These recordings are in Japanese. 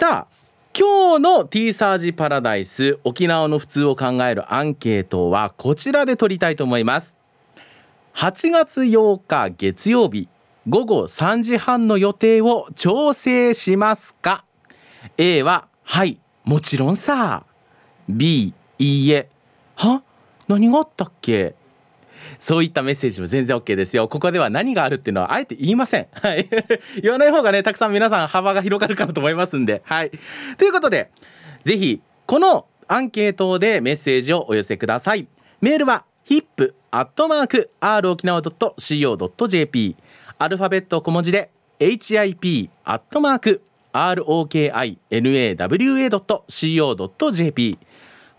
さあ今日の T サージパラダイス沖縄の普通を考えるアンケートはこちらで取りたいと思います。8月8日月曜日午後3時半の予定を調整しますか？A ははいもちろんさ。B いいえ。は？何があったっけ？そういったメッセージも全然 OK ですよ。ここでは何があるっていうのはあえて言いません。はい。言わない方がねたくさん皆さん幅が広がるかなと思いますんで。はい。ということでぜひこのアンケートでメッセージをお寄せください。メールは hip アットマーク r 沖縄 .co.jp アルファベット小文字で hip アットマーク ROKINAWA.co.jp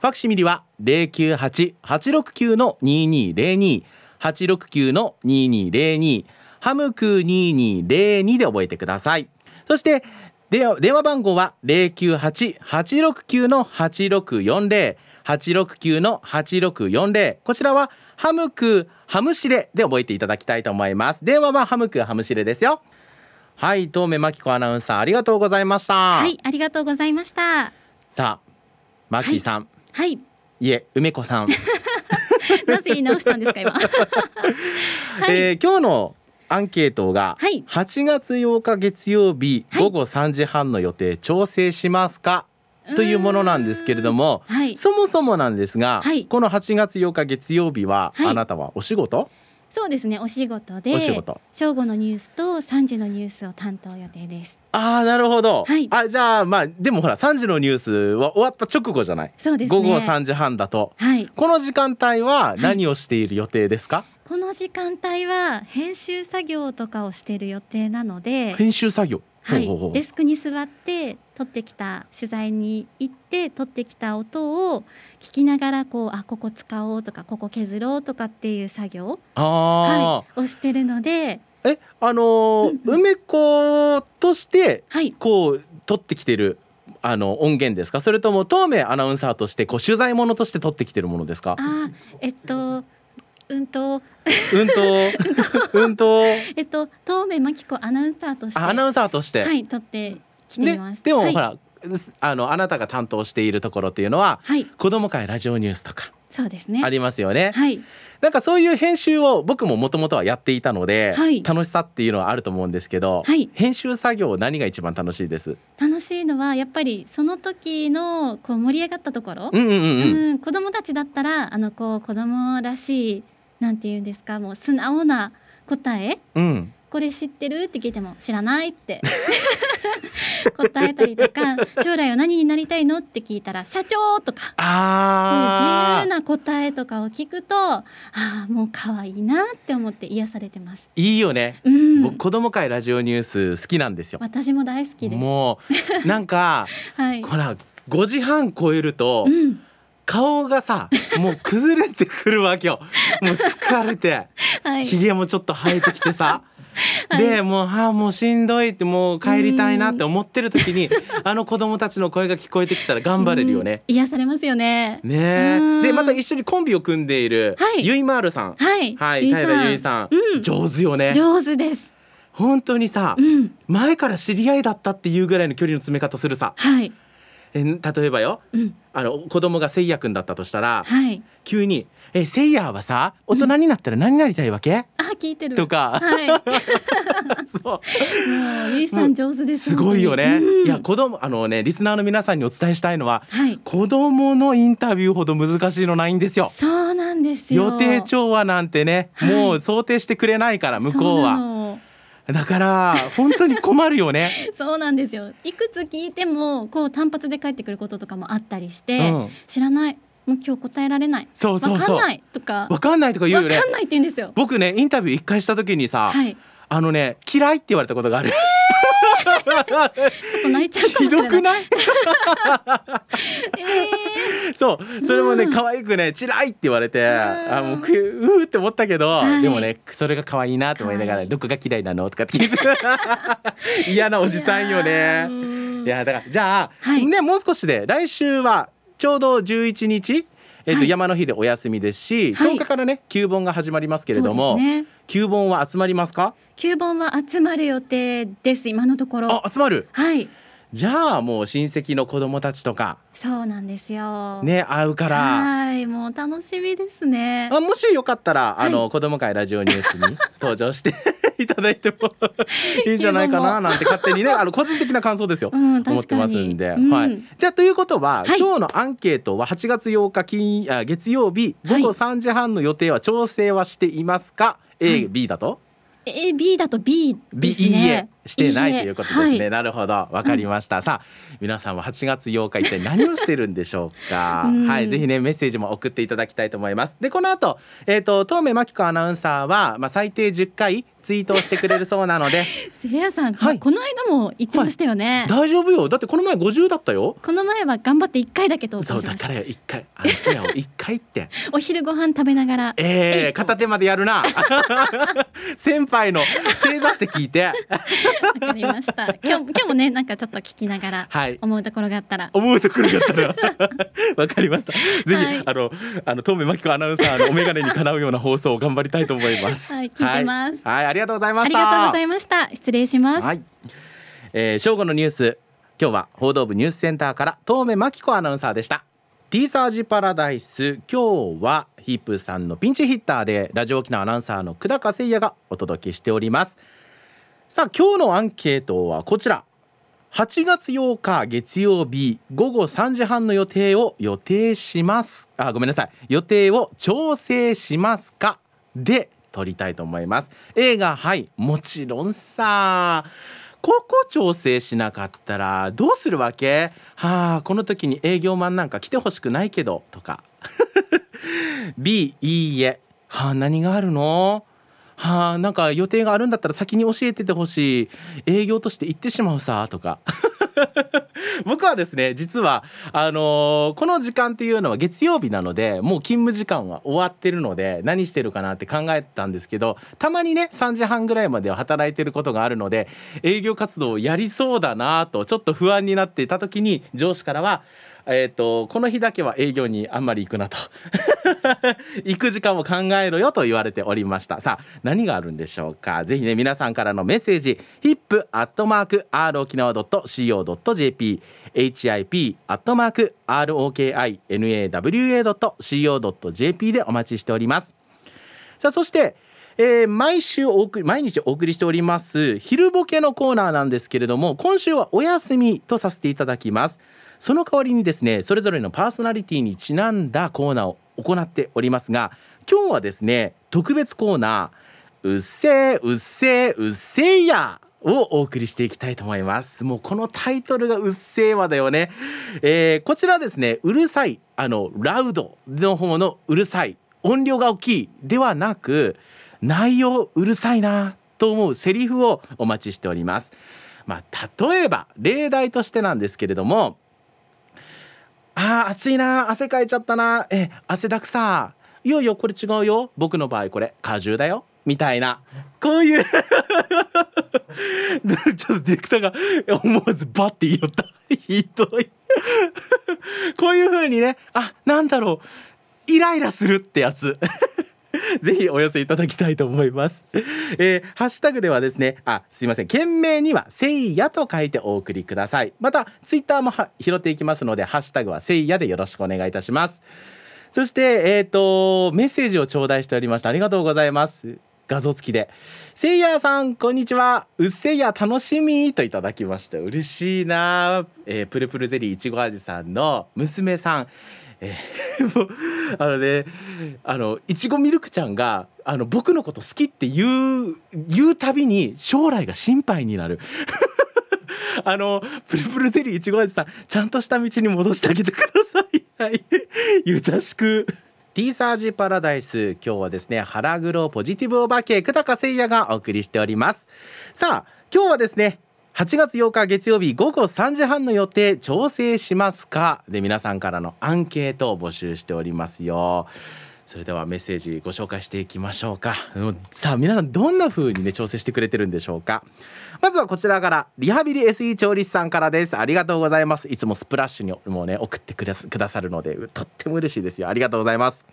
ファクシミリは098-869の2202 869の2202ハムク2202で覚えてください。そして電話電話番号は098-869の8640 869の8640こちらはハムクハムシレで覚えていただきたいと思います。電話はハムクハムシレですよ。はい東目真紀子アナウンサーありがとうございました。はい、ありがとうございました。さあマキさん、はい、い、え梅子さん、なぜ言い直したんですか今。はい、えー今日のアンケートがはい。8月8日月曜日はい。午後3時半の予定調整しますか、というものなんですけれども、はい、そもそもなんですが、はい。この8月8日月曜日は、はい。あなたはお仕事？そうですね、お仕事でお仕事。正午のニュースと3時のニュースを担当予定です。ああなるほど、はい。あじゃあまあでもほら3時のニュースは終わった直後じゃない、そうですね。午後3時半だと。はい、この時間帯は何をしている予定ですか、この時間帯は編集作業とかをしている予定なので、編集作業？はい。ほうほうデスクに座って撮ってきた取材に行って撮ってきた音を聞きながらこうあここ使おうとかここ削ろうとかっていう作業、はい、をしてるので、えあのー梅子としてはい、こう取ってきてるあの音源ですか？それとも東明アナウンサーとしてこう取材物として取ってきてるものですか？あーえっとうんと。うんと。うんと。えっと東明真紀子アナウンサーとして。あアナウンサーとして、はい撮ってきています。でも、はい。ほらあのあなたが担当しているところっていうのははい。子供会ラジオニュースとか。そうですね。あ。りますよね。はい。なんかそういう編集を僕ももともとはやっていたので、はい。楽しさっていうのはあると思うんですけど、はい。編集作業何が一番楽しいです？楽しいのはやっぱりその時のこう盛り上がったところ、うんうんうんうん。うん子供たちだったらあのこう子供らしいなんて言うんですかもう素直な答え？うん。これ知ってる？って聞いても知らないって 答えたりとか将来は何になりたいの？って聞いたら社長とかああ自由。な答えとかを聞くとああもう可愛いなって思って癒されてます。いいよね。うん、僕子供会ラジオニュース好きなんですよ。私も大好きです。もうなんか はい。ほら5時半超えるとうん、顔がさもう崩れてくるわけよ。もう疲れてはい。ひげもちょっと生えてきてさ。はいでもうあーもうしんどいってもう帰りたいなって思ってる時に あの子供たちの声が聞こえてきたら頑張れるよね。うん。癒されますよね。ねでまた一緒にコンビを組んでいるはいゆいまーるさん。はい。はい平ゆいさん、うん上手よね。上手です。本当にさ、うん。前から知り合いだったっていうぐらいの距離の詰め方するさ。はい。え例えばようん。あの子供がせいやくんだったとしたらはい。急に「えせいやはさ大人になったら何になりたいわけ?あ、聞いてる。とかはい。も そううゆいさん上手です。すごいよね。うんいや子供あのねリスナーの皆さんにお伝えしたいのははい。子供のインタビューほど難しいのないんですよ。そうなんですよ。予定調和なんてね、はいもう想定してくれないから向こうは。のだから本当に困るよね。そうなんですよ。いくつ聞いてもこう単発で返ってくることとかもあったりして、うん知らない。もう今日答えられない。そうそうそう。わかんないとか。わかんないとか言うよねわか。んないって言うんですよ。僕ねインタビュー一回した時にさ、はい。あのね嫌いって言われたことがある。ちょっと泣いちゃうかもひしれない。どくない？えそう。それもねうん。可愛くね「チラい」って言われてん。あもうくうーって思ったけど、はい。でもねそれが可愛いなと思いながらどこが嫌いなの？とかって聞いて。嫌なおじさんよね。ねいやだからじゃあ、はい。ねもう少しで来週はちょうど11日えっとはい山の日でお休みですし、はい10日からね旧本が始まりますけれども、ね。旧本は集まりますか？旧本は集まる予定です今のところ。あ集まる。はい。じゃあもう親戚の子供たちとか。そうなんですよ。ね会うから。はい、もう楽しみですね。あもしよかったら、はい。あの子供会ラジオニュースに 登場していただいてもいいんじゃないかななんて勝手にねあの個人的な感想ですよ。うん、思って。ますんで、うん。はい。じゃあということは、はい。今日のアンケートは8月8日金あ月曜日午後はい。3時半の予定は調整はしていますか、A、はい。B だと？A、B だと B で B すね。してないということですね、はい。なるほど。わかりました、さあ皆さんは8月8日一体何をしてるんでしょうか？うん。はいぜひねメッセージも送っていただきたいと思います。でこの後えっ、と東目真紀子アナウンサーはまあ最低10回ツイートをしてくれるそうなので。せいやさん、はい。この間も言ってましたよね。大丈夫よ。だってこの前50だったよ。この前は頑張って一回だけ投そうだか稿しました。らよ一回あの手を一回って。お昼ご飯食べながら。ええ片手までやるな。先輩の正座して聞いて。わかりました。今日今日もねなんかちょっと聞きながらはい。思うところがあったら。思うところだったら。わかりました。ぜひ、はい。あのあの東目真紀子アナウンサーのお眼鏡にかなうような放送を頑張りたいと思います。はい聞いてます。はい、はいありがとうございまありしたがとうございました。失礼します。はい、えー、正午のニュース。今日は報道部ニュースセンターから東目真紀子アナウンサーでした。T サージパラダイス。今日はヒープさんのピンチヒッターでラジオ沖縄アナウンサーの久高誠也がお届けしております。さあ今日のアンケートはこちら。8月8日月曜日午後3時半の予定を予定します。あごめんなさい。予定を調整しますか？で撮りたいと思います。映画はいもちろんさ。ここ調整しなかったらどうするわけ？はあこの時に営業マンなんか来てほしくないけどとか。B いいえ。はあ何があるの？はあなんか予定があるんだったら先に教えててほしい。営業として行ってしまうさとか。僕はですね実はあのーこの時間っていうのは月曜日なのでもう勤務時間は終わってるので何してるかなって考えてたんですけどたまにね3時半ぐらいまでは働いてることがあるので営業活動をやりそうだなとちょっと不安になっていた時に上司からはえー、とこの日だけは営業にあんまり行くなと。行く時間を考えろよと言われておりました。さあ何があるんでしょうか？ぜひね皆さんからのメッセージ hip アットマーク r 沖縄 .co.jp hip アットマーク rokinawa.co.jp でお待ちしております。さあそしてえー毎週お送り毎日お送りしております昼ボケのコーナーなんですけれども今週はお休みとさせていただきます。その代わりにですねそれぞれのパーソナリティにちなんだコーナーを行っておりますが今日はですね特別コーナーうっせーうっせーうっせーやをお送りしていきたいと思います。もうこのタイトルがうっせーわだよね、えーこちらですねうるさいあのラウドの方のうるさい音量が大きいではなく内容うるさいなと思うセリフをお待ちしております。まあ例えば例題としてなんですけれどもああ暑いな汗かいちゃったなえ汗だくさいよいよこれ違うよ。僕の場合これ果汁だよ。みたいな。こういう。ちょっとディクターが思わずバッて言いよった。ひどい。こういう風にね。あなんだろう。イライラするってやつ。ぜひお寄せいただきたいと思います。えーハッシュタグではですね、あ、すいません、件名にはせいやと書いてお送りください。また、ツイッターも拾っていきますので、ハッシュタグはせいやでよろしくお願いいたします。そして、えっ、と、メッセージを頂戴しておりました。ありがとうございます。画像付きで。せいやさん、こんにちは。うっせいや楽しみといただきました。嬉しいな。えープルプルゼリーいちご味さんの娘さん。えー もうあのねあのいちごミルクちゃんがあの僕のこと好きって言う言うたびに将来が心配になる。あのプルプルゼリーいちご味さんちゃんとした道に戻してあげてください。はい。ゆたしく。T サージパラダイス今日はですね腹黒ポジティブお化け久高誠也がお送りしております。さあ今日はですね8月8日月曜日午後3時半の予定調整しますか？で皆さんからのアンケートを募集しておりますよ。それではメッセージご紹介していきましょうか。さあ皆さんどんな風にね調整してくれてるんでしょうか？まずはこちらからリハビリ SE 調理師さんからです。ありがとうございます。いつもスプラッシュにもうね送ってくださくださるのでとっても嬉しいですよ。ありがとうございます。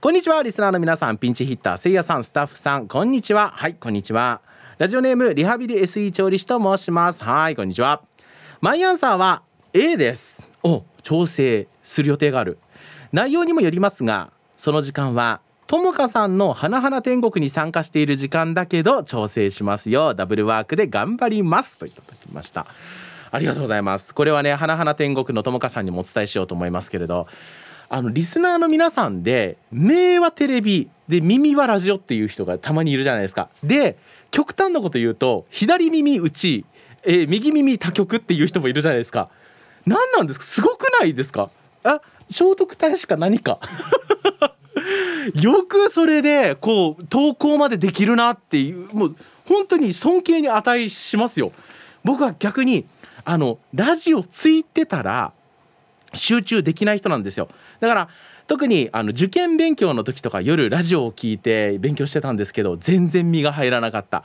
こんにちは。リスナーの皆さんピンチヒッターせいやさんスタッフさんこんにちは。はいこんにちは。ラジオネームリハビリ SE 調理師と申します。はいこんにちは。マイアンサーは A です。お調整する予定がある。内容にもよりますがその時間はともかさんの花々天国に参加している時間だけど調整しますよ。ダブルワークで頑張ります。といただきました。ありがとうございます。これはね花々天国のともかさんにもお伝えしようと思いますけれど。あのリスナーの皆さんで目はテレビで耳はラジオっていう人がたまにいるじゃないですか。で極端なこと言うと左耳打ち、えー、右耳他局っていう人もいるじゃないですか。何なんですか？すごくないですか？あ聖徳太子か何か。よくそれでこう投稿までできるなっていうもう本当に尊敬に値しますよ。僕は逆にあのラジオついてたら集中できない人なんですよ。だから特にあの受験勉強の時とか夜ラジオを聞いて勉強してたんですけど全然身が入らなかった。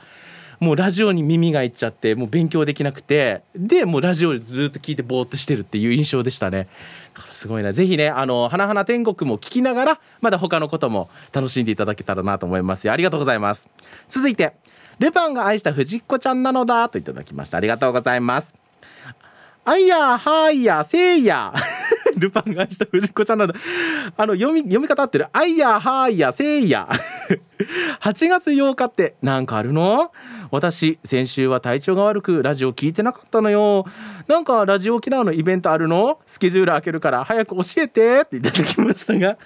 もうラジオに耳がいっちゃってもう勉強できなくて。でもうラジオずっと聞いてぼーっとしてるっていう印象でしたね。だからすごいな。ぜひねあの「花々天国」も聞きながらまだ他のことも楽しんでいただけたらなと思いますありがとうございます。続いてルパンが愛した藤子ちゃんなのだといただきました。ありがとうございます。あいやはーいやせいやルパンが愛した藤子ちゃんなんだ。あの読み読み方合ってる。あいやはーいやせいや8月8日ってなんかあるの？私先週は体調が悪くラジオ聞いてなかったのよ。なんかラジオ沖縄のイベントあるの？スケジュール開けるから早く教えてっていただきましたが。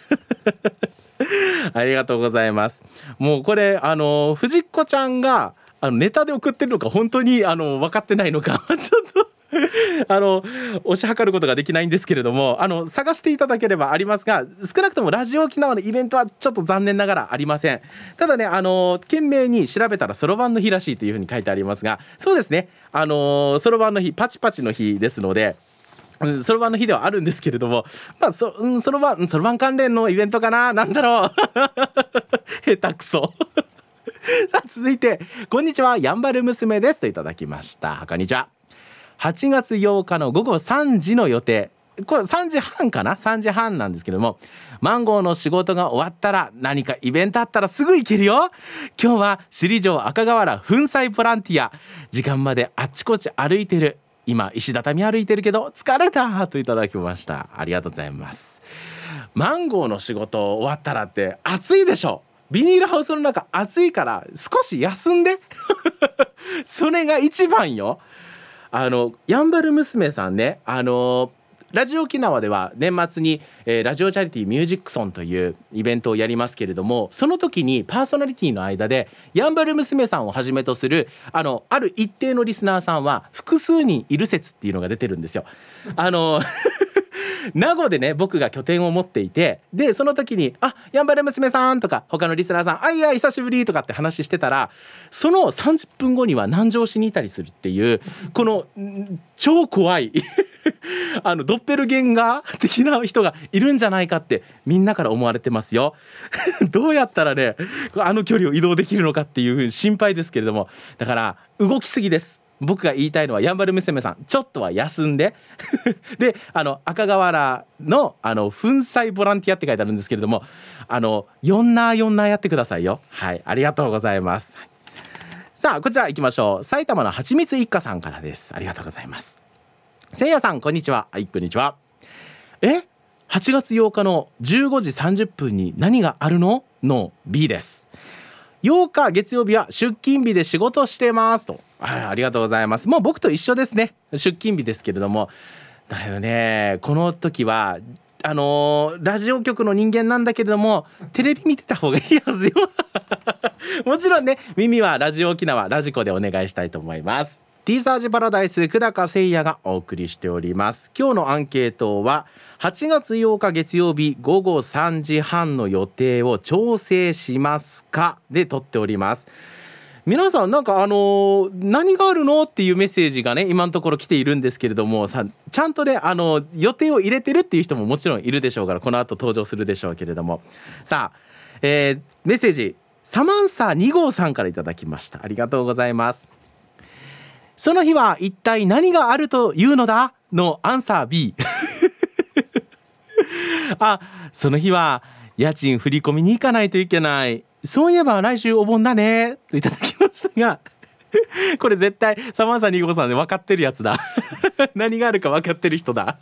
ありがとうございます。もうこれあの藤子ちゃんがあのネタで送ってるのか本当にあの分かってないのか ちょっと あの推し量ることができないんですけれどもあの探していただければありますが少なくともラジオ沖縄のイベントはちょっと残念ながらありません。ただねあの懸命に調べたらそろばんの日らしいというふうに書いてありますがそうですね。あのそろばんの日パチパチの日ですのでそろばんの日ではあるんですけれども、まあ、そ、そろばん、そろばん関連のイベントかな？なんだろう？下手くそ。さあ、続いて、こんにちは、やんばる娘です。といただきました。こんにちは。8月8日の午後3時の予定。これ3時半かな？3時半なんですけども。マンゴーの仕事が終わったら何かイベントあったらすぐ行けるよ。今日は首里城赤瓦粉砕ボランティア。時間まであっちこっち歩いてる。今石畳歩いてるけど疲れた。といただきました。ありがとうございます。マンゴーの仕事終わったらって暑いでしょ？ビニールハウスの中暑いから少し休んで。それが一番よ。あのやんばる娘さんねあのラジオ沖縄では年末に、えー、ラジオチャリティーミュージックソンというイベントをやりますけれどもその時にパーソナリティの間でやんばる娘さんをはじめとするあのある一定のリスナーさんは複数人いる説っていうのが出てるんですよ。あの名護でね僕が拠点を持っていてでその時に「あやんばる娘さん」とか他のリスナーさん「あいや久しぶり」とかって話してたらその30分後には南城市にいたりするっていうこの超怖い あのドッペルゲンガー的な人がいるんじゃないかってみんなから思われてますよ。どうやったらねあの距離を移動できるのかっていう心配ですけれども。だから動きすぎです。僕が言いたいのはやんばる娘さんちょっとは休んで。であの赤瓦のあの粉砕ボランティアって書いてあるんですけれどもあの4ナー4ナーやってくださいよ。はいありがとうございます。さあこちら行きましょう。埼玉のはちみつ一家さんからです。ありがとうございます。せいやさんこんにちは。はいこんにちは。え8月8日の15時30分に何があるの？の B です。8日月曜日は出勤日で仕事してますと。はい、ありがとうございます。もう僕と一緒ですね。出勤日ですけれども。だけどね、この時は、あのー、ラジオ局の人間なんだけれども、テレビ見てた方がいいはずよ。もちろんね、耳はラジオ沖縄、ラジコでお願いしたいと思います。T サージパラダイス久高誠也がお送りしております今日のアンケートは8月8日月曜日午後3時半の予定を調整しますか？で撮っております皆さんなんかあのー、何があるのっていうメッセージがね今のところ来ているんですけれどもさちゃんとねあの予定を入れてるっていう人ももちろんいるでしょうからこの後登場するでしょうけれども。さあ、えー、メッセージサマンサ2号さんからいただきました。ありがとうございます。その日は一体何があるというのだ？のアンサー B あその日は家賃振り込みに行かないといけない。そういえば来週お盆だね。といただきましたが これ絶対サマンサ2号さんで分かってるやつだ。何があるか分かってる人だ。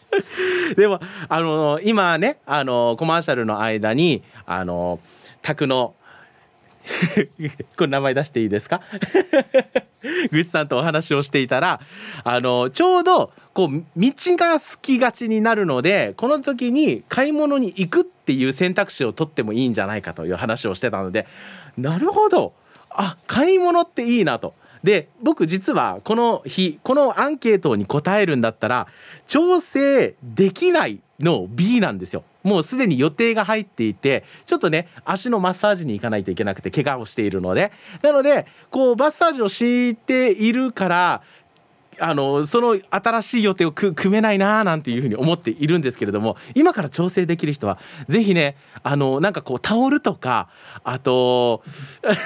でもあの今ねあのコマーシャルの間にあの宅のこれ名前出していいですか？ぐちさんとお話をしていたらあのちょうどこう道が好きがちになるのでこの時に買い物に行くっっていう選択肢を取ってもいいんじゃないかという話をしてたのでなるほど。あ買い物っていいなと。で僕実はこの日このアンケートに答えるんだったら調整できないの B なんですよ。もうすでに予定が入っていてちょっとね足のマッサージに行かないといけなくて怪我をしているので。なのでこうマッサージをしているからあのその新しい予定を組めないなーなんていうふうに思っているんですけれども今から調整できる人は是非ねあのなんかこうタオルとかあと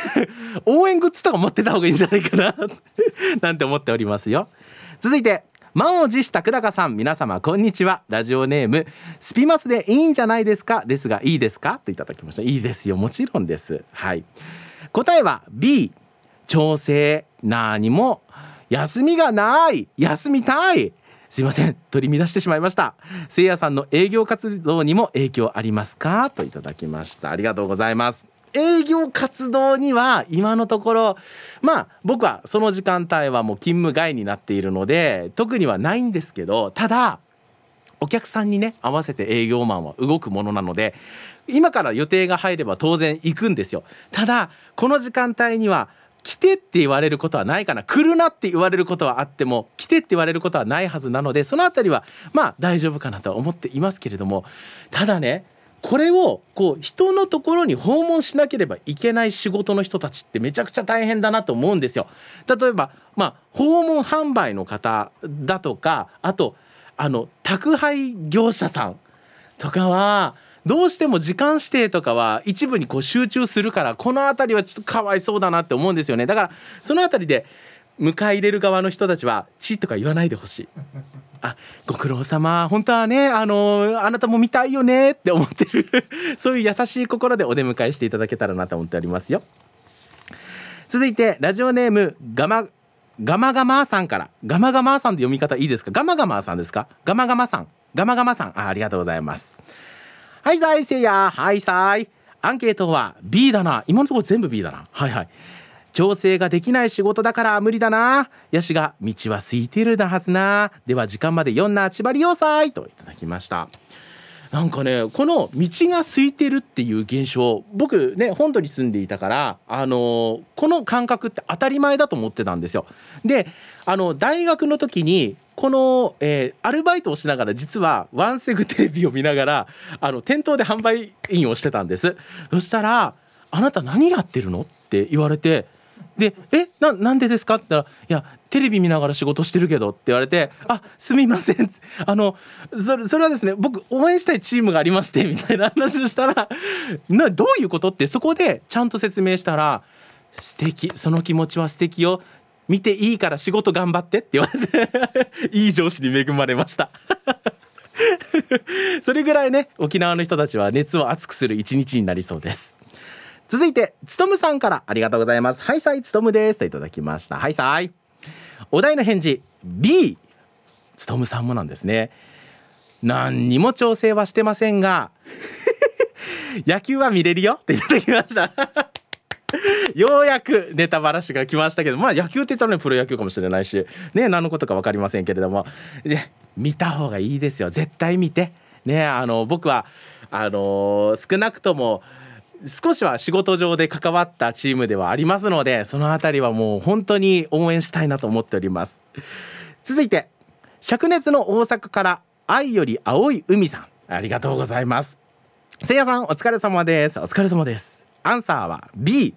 応援グッズとか持ってた方がいいんじゃないかな なんて思っておりますよ。続いて満を持した久高さん。皆様こんにちは。ラジオネームスピマスでいいんじゃないですか？ですがいいですか？といただきました。いいですよ。もちろんです。はい。答えは B 調整何も休みがない。休みたい。すいません。取り乱してしまいました。せいやさんの営業活動にも影響ありますか？といただきました。ありがとうございます。営業活動には今のところまあ僕はその時間帯はもう勤務外になっているので特にはないんですけどただお客さんにね合わせて営業マンは動くものなので今から予定が入れば当然行くんですよ。ただこの時間帯には来てって言われることはないかな来るなって言われることはあっても来てって言われることはないはずなのでその辺りはまあ大丈夫かなとは思っていますけれどもただねこれをこう人のところに訪問しなければいけない仕事の人たちってめちゃくちゃ大変だなと思うんですよ。例えば、まあ、訪問販売の方だとかあとあの宅配業者さんとかはどうしても時間指定とかは一部にこう集中するからこの辺りはちょっとかわいそうだなって思うんですよね。だからその辺りで迎え入れる側の人たちは「ち」とか言わないでほしい。あご苦労様。本当はねあのあなたも見たいよねって思ってる。そういう優しい心でお出迎えしていただけたらなと思っておりますよ。続いてラジオネームガマガマガマさんから。ガマガマさんで読み方いいですか？ガマガマさんですか？ガマガマさん。ガマガマさん。あありがとうございます。はいさいせいやはいさいアンケートは B だな。今のところ全部 B だな。はいはい。調整ができない仕事だから無理だな。ヤシが道は空いてるだはずな。では時間まで読んな千葉りよさい。といただきました。なんかねこの道が空いてるっていう現象僕ね本土に住んでいたからあのこの感覚って当たり前だと思ってたんですよ。であの大学の時にこの、えー、アルバイトをしながら実はワンセグテレビを見ながらあの店頭で販売員をしてたんですそしたら「あなた何やってるの?」って言われてで「えななんでですか?」って言ったら「いやテレビ見ながら仕事してるけど」って言われて「あすみません」あのそれそれはですね僕応援したいチームがありましてみたいな話をしたらなどういうことってそこでちゃんと説明したら「素敵その気持ちは素敵よ見ていいから仕事頑張ってって言われて いい上司に恵まれました。それぐらいね沖縄の人たちは熱を熱くする一日になりそうです。続いてつとむさんからありがとうございます。はいさいつとむです。といただきました。はいさい。お題の返事 B つとむさんもなんですね。何にも調整はしてませんが 野球は見れるよ。っていただきました。ようやくネタばらしが来ましたけどまあ野球って言ったらねプロ野球かもしれないしね何のことか分かりませんけれども。ね見た方がいいですよ。絶対見て。ねあの僕はあの少なくとも少しは仕事上で関わったチームではありますのでその辺りはもう本当に応援したいなと思っております。続いて灼熱の大阪から愛より青い海さん。ありがとうございます。せいやさんお疲れ様です。お疲れ様です。アンサーは B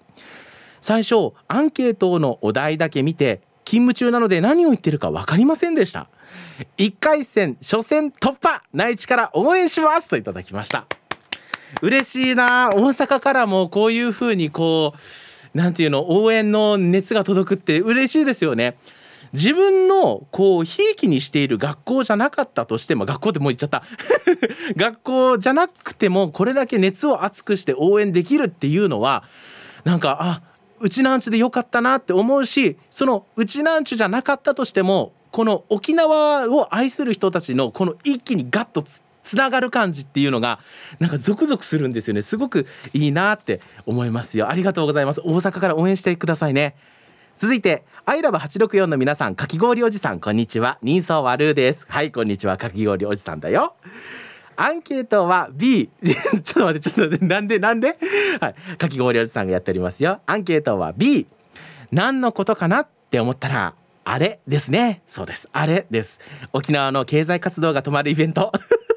最初アンケートのお題だけ見て勤務中なので何を言ってるか分かりませんでした。1回戦初戦突破内地から応援しますといただきました。嬉しいな大阪からもこういう風にこうなんていうの応援の熱が届くって嬉しいですよね。自分のこうひいきにしている学校じゃなかったとしても学校ってもう言っちゃった。学校じゃなくてもこれだけ熱を熱くして応援できるっていうのはなんかあうちなんちゅでよかったなって思うしそのうちなんちゅじゃなかったとしてもこの沖縄を愛する人たちのこの一気にガッとつながる感じっていうのがなんかゾクゾクするんですよね。すごくいいなって思いますよ。ありがとうございます。大阪から応援してくださいね。続いてアイラブ864の皆さんかき氷おじさんこんにちは。人相悪です。はいこんにちは。かき氷おじさんだよ。アンケートは B ちょっと待ってちょっと待って。なんでなんで？はい。かき氷おじさんがやっておりますよ。アンケートは B 何のことかなって思ったらあれですね。そうです。あれです。沖縄の経済活動が止まるイベント。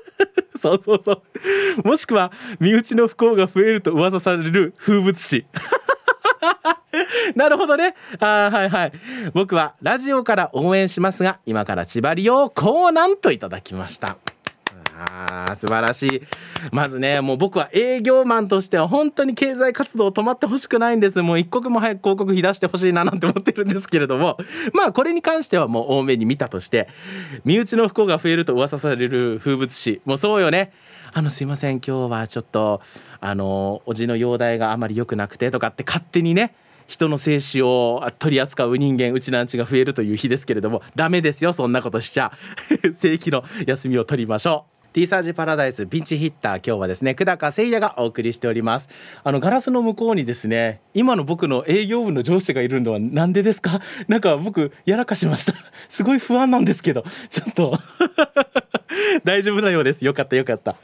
そうそうそう。もしくは身内の不幸が増えると噂される風物詩。なるほどね。あはいはい。僕はラジオから応援しますが今から千葉利をこうなんといただきました。あ素晴らしい。まずねもう僕は営業マンとしては本当に経済活動止まってほしくないんです。もう一刻も早く広告費出してほしいななんて思ってるんですけれども。まあこれに関してはもう多めに見たとして身内の不幸が増えると噂される風物詩。もうそうよね。あのすいません。今日はちょっとあのおじの容体があまり良くなくてとかって勝手にね人の精子を取り扱う人間うちなんちが増えるという日ですけれどもダメですよそんなことしちゃ。正規の休みを取りましょう。T サージパラダイスピンチヒッター今日はですね久高誠也がお送りしております。あのガラスの向こうにですね今の僕の営業部の上司がいるのはなんでですか？なんか僕やらかしました。すごい不安なんですけど。ちょっと。大丈夫なようです。よかったよかった。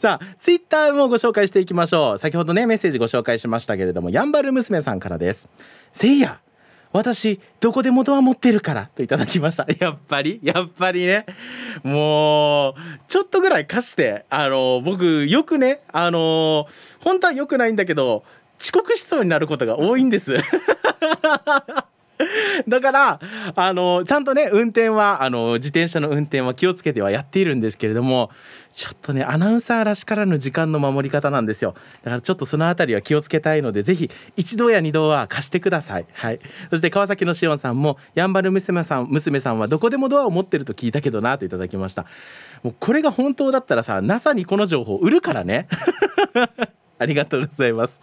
さあツイッターもご紹介していきましょう。先ほどねメッセージご紹介しましたけれどもやんばる娘さんからです。せいや私どこでもドア持ってるからといただきました。やっぱり？やっぱりね。もうちょっとぐらい貸してあの僕よくねあの本当は良くないんだけど遅刻しそうになることが多いんです。だからあのちゃんとね運転はあの自転車の運転は気をつけてはやっているんですけれどもちょっとねアナウンサーらしからぬ時間の守り方なんですよ。だからちょっとその辺りは気をつけたいのでぜひ一度や二度は貸してください。はい。そして川崎のしおんさんもやんばる娘さん娘さんはどこでもドアを持ってると聞いたけどなといただきました。もうこれが本当だったらさ NASA にこの情報売るからね。ありがとうございます。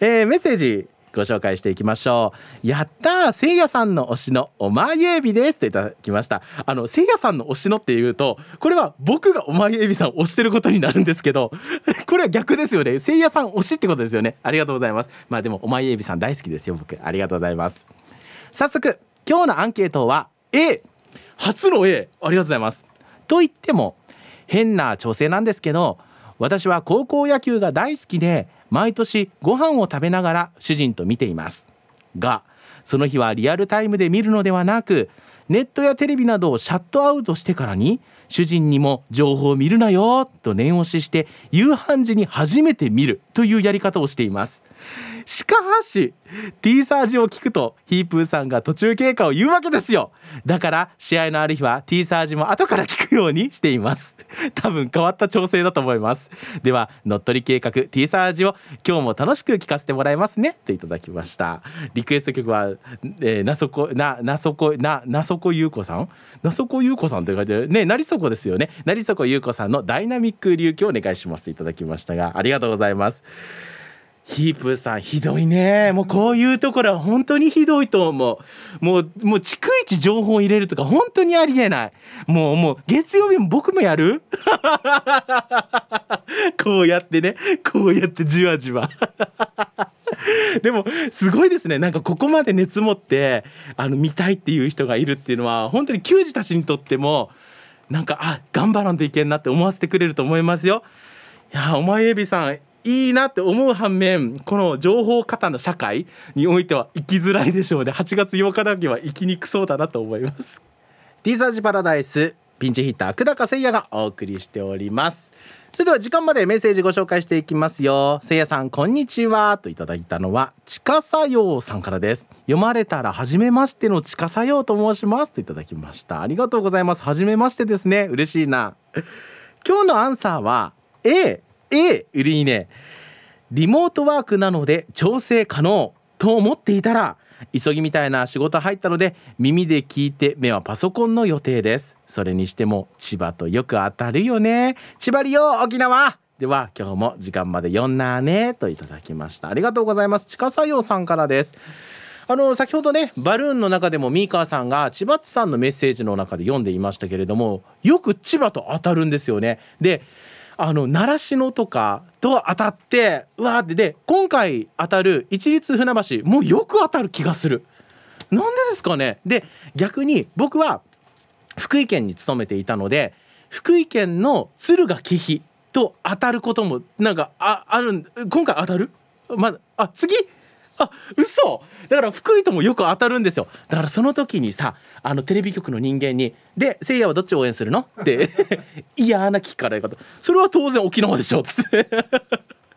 えー、メッセージ。ご紹介していきましょう。やったーせいやさんの推しのお前エビですといただきました。あのせいやさんの推しのっていうとこれは僕がお前エビさんを推してることになるんですけど これは逆ですよね。せいやさん推しってことですよね。ありがとうございます。まあでもお前エビさん大好きですよ僕。ありがとうございます。早速今日のアンケートは A 初の A ありがとうございます。と言っても変な調整なんですけど私は高校野球が大好きで毎年ご飯を食べながら主人と見ています。がその日はリアルタイムで見るのではなくネットやテレビなどをシャットアウトしてからに主人にも情報を見るなよと念押しして夕飯時に初めて見るというやり方をしています。しかし T サージを聞くとヒープーさんが途中経過を言うわけですよ。だから試合のある日は T サージも後から聞くようにしています。多分変わった調整だと思います。では乗っ取り計画 T サージを今日も楽しく聞かせてもらいますね。といただきました。リクエスト曲は、えー、なそこななそこななそこゆうこさん？なそこゆうこさんって書いてある。ねなりそこですよね。なりそこゆうこさんのダイナミック隆起をお願いします。といただきましたがありがとうございます。ヒープーさんひどいね。もうこういうところは本当にひどいと思う。もうもう逐一情報を入れるとか本当にありえない。もうもう月曜日も僕もやる？こうやってね。こうやってじわじわ。でもすごいですね。なんかここまで熱持ってあの見たいっていう人がいるっていうのは本当に球児たちにとってもなんかあ頑張らんといけんなって思わせてくれると思いますよ。いやお前エビさんいいなって思う反面この情報過多の社会においては生きづらいでしょうね。8月8日だけは生きにくそうだなと思います。T サージパラダイスピンチヒッター久高誠也がお送りしております。それでは時間までメッセージご紹介していきますよ。せいやさんこんにちはといただいたのは地下作用さんからです。読まれたら初めましての地下作用と申しますといただきました。ありがとうございます。初めましてですね。嬉しいな。今日のアンサーは A A 売りにねリモートワークなので調整可能と思っていたら急ぎみたいな仕事入ったので耳で聞いて目はパソコンの予定です。それにしても千葉とよく当たるよね。千葉利用沖縄。では今日も時間まで読んなーねといただきました。ありがとうございます。地下作用さんからです。あの先ほどねバルーンの中でもミーカーさんが千葉さんのメッセージの中で読んでいましたけれどもよく千葉と当たるんですよね。であの習志野とかと当たってうわーってで今回当たる一律船橋もうよく当たる気がする。なんでですかね？で逆に僕は福井県に勤めていたので福井県の敦賀気比と当たることもなんかあある今回当たる？まだあ次？あ嘘。だから福井ともよく当たるんですよ。だからその時にさあのテレビ局の人間に「でせいやはどっちを応援するの?」って 嫌な聞かれ方。それは当然沖縄でしょ」って。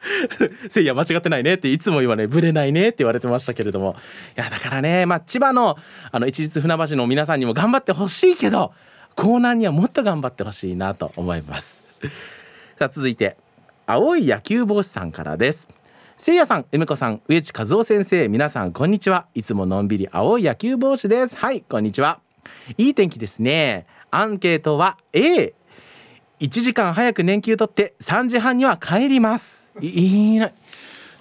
せいや間違ってないね。っていつも言わねぶれないね。って言われてましたけれども。いやだからねまあ千葉のあの一律船橋の皆さんにも頑張ってほしいけど江南にはもっと頑張ってほしいなと思います。さあ続いて青い野球帽子さんからです。せいやさん、梅子さん、植地和夫先生、皆さんこんにちは。いつものんびり青い野球帽子です。はい、こんにちは。いい天気ですね。アンケートは A。1時間早く年休取って3時半には帰りますいいな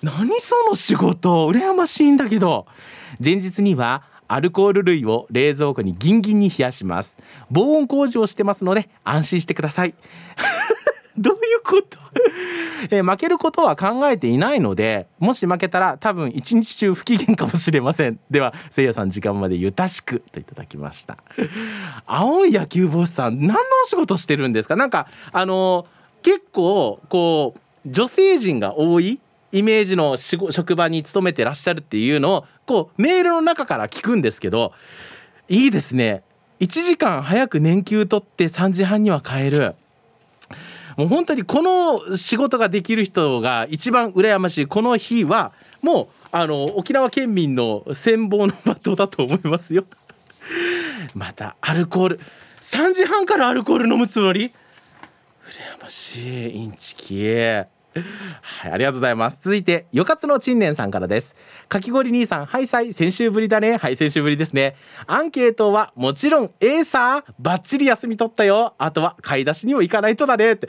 何その仕事羨ましいんだけど前日にはアルコール類を冷蔵庫にギンギンに冷やします防音工事をしてますので安心してくださいどういうこと？え、負けることは考えていないのでもし負けたら多分一日中不機嫌かもしれません。ではせいやさん時間までゆたしくといただきました。青い野球帽子さん何のお仕事してるんですか？なんかあのー、結構こう女性陣が多いイメージの職場に勤めてらっしゃるっていうのをこうメールの中から聞くんですけどいいですね。1時間早く年休取って3時半には帰る。もう本当にこの仕事ができる人が一番羨ましい。この日はもうあの沖縄県民の羨望の的だと思いますよ。またアルコール。3時半からアルコール飲むつもり？羨ましい。インチキ。はい、ありがとうございます。続いて、よかつの陳年さんからです。かき氷兄さん、はいさい、先週ぶりだね。はい、先週ぶりですね。アンケートはもちろん A さ、バッチリ休み取ったよ。あとは買い出しにも行かないとだね。って。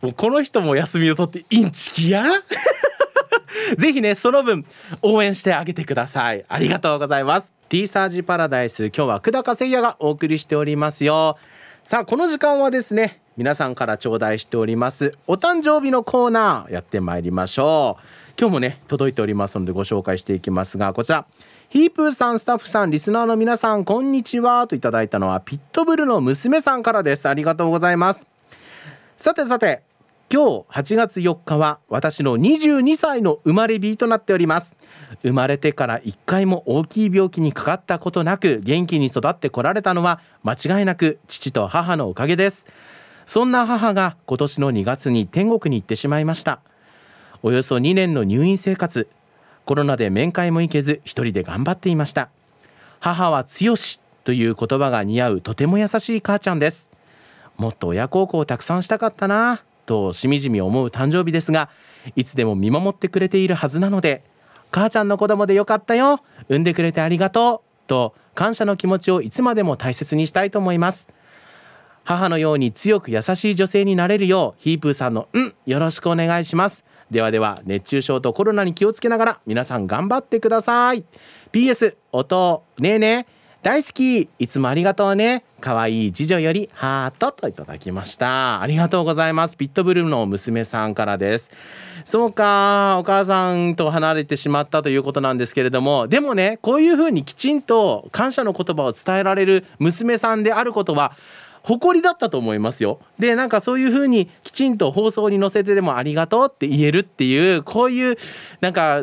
もうこの人も休みを取ってインチキや ぜひね、その分応援してあげてください。ありがとうございます。T サージパラダイス、今日は久高誠也がお送りしておりますよ。さあ、この時間はですね、皆さんから頂戴しております。お誕生日のコーナーやってまいりましょう。今日もね届いておりますのでご紹介していきますがこちら。ヒープーさんスタッフさんリスナーの皆さんこんにちは。といただいたのはピットブルの娘さんからです。ありがとうございます。さてさて今日8月4日は私の22歳の生まれ日となっております。生まれてから一回も大きい病気にかかったことなく元気に育ってこられたのは間違いなく父と母のおかげです。そんな母が今年の2月に天国に行ってしまいました。およそ2年の入院生活。コロナで面会も行けず一人で頑張っていました。母は強しという言葉が似合うとても優しい母ちゃんです。もっと親孝行をたくさんしたかったなとしみじみ思う誕生日ですがいつでも見守ってくれているはずなので母ちゃんの子供でよかったよ産んでくれてありがとうと感謝の気持ちをいつまでも大切にしたいと思います。母のように強く優しい女性になれるようヒープーさんの「うん」よろしくお願いします。ではでは熱中症とコロナに気をつけながら皆さん頑張ってください。PS 音ねえねえ。大好き。いつもありがとうね。可愛い次女よりハートといただきました。ありがとうございます。ピットブルーの娘さんからです。そうかお母さんと離れてしまったということなんですけれども。でもねこういうふうにきちんと感謝の言葉を伝えられる娘さんであることは誇りだったと思いますよ。でなんかそういう風にきちんと放送に載せてでもありがとうって言えるっていうこういうなんか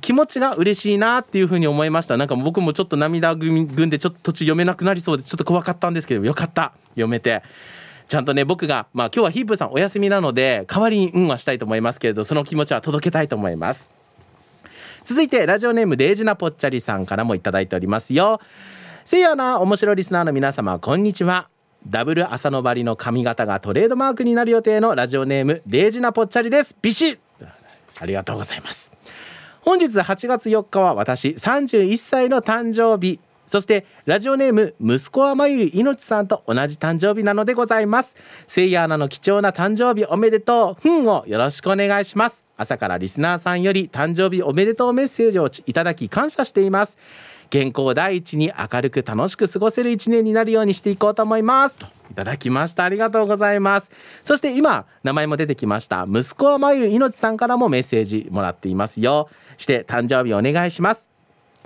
気持ちが嬉しいなっていう風に思いました。なんか僕もちょっと涙ぐんでちょっと途中読めなくなりそうでちょっと怖かったんですけどよかった。読めて。ちゃんとね僕がまあ今日はヒープさんお休みなので代わりに運はしたいと思いますけれどその気持ちは届けたいと思います。続いてラジオネームデージナぽっちゃりさんからもいただいておりますよ。せいやな面白リスナーの皆様こんにちは。ダブル朝のばりの髪型がトレードマークになる予定のラジオネームデージナぽっちゃりです。ビシッ。ありがとうございます。本日8月4日は私31歳の誕生日。そしてラジオネーム息子はまゆいのちさんと同じ誕生日なのでございます。せいやアナの貴重な誕生日おめでとう。ふんをよろしくお願いします。朝からリスナーさんより誕生日おめでとうメッセージをいただき感謝しています。健康第一に明るく楽しく過ごせる一年になるようにしていこうと思います。といただきました。ありがとうございます。そして今名前も出てきました。息子はまゆいのちさんからもメッセージもらっていますよ。して誕生日お願いします。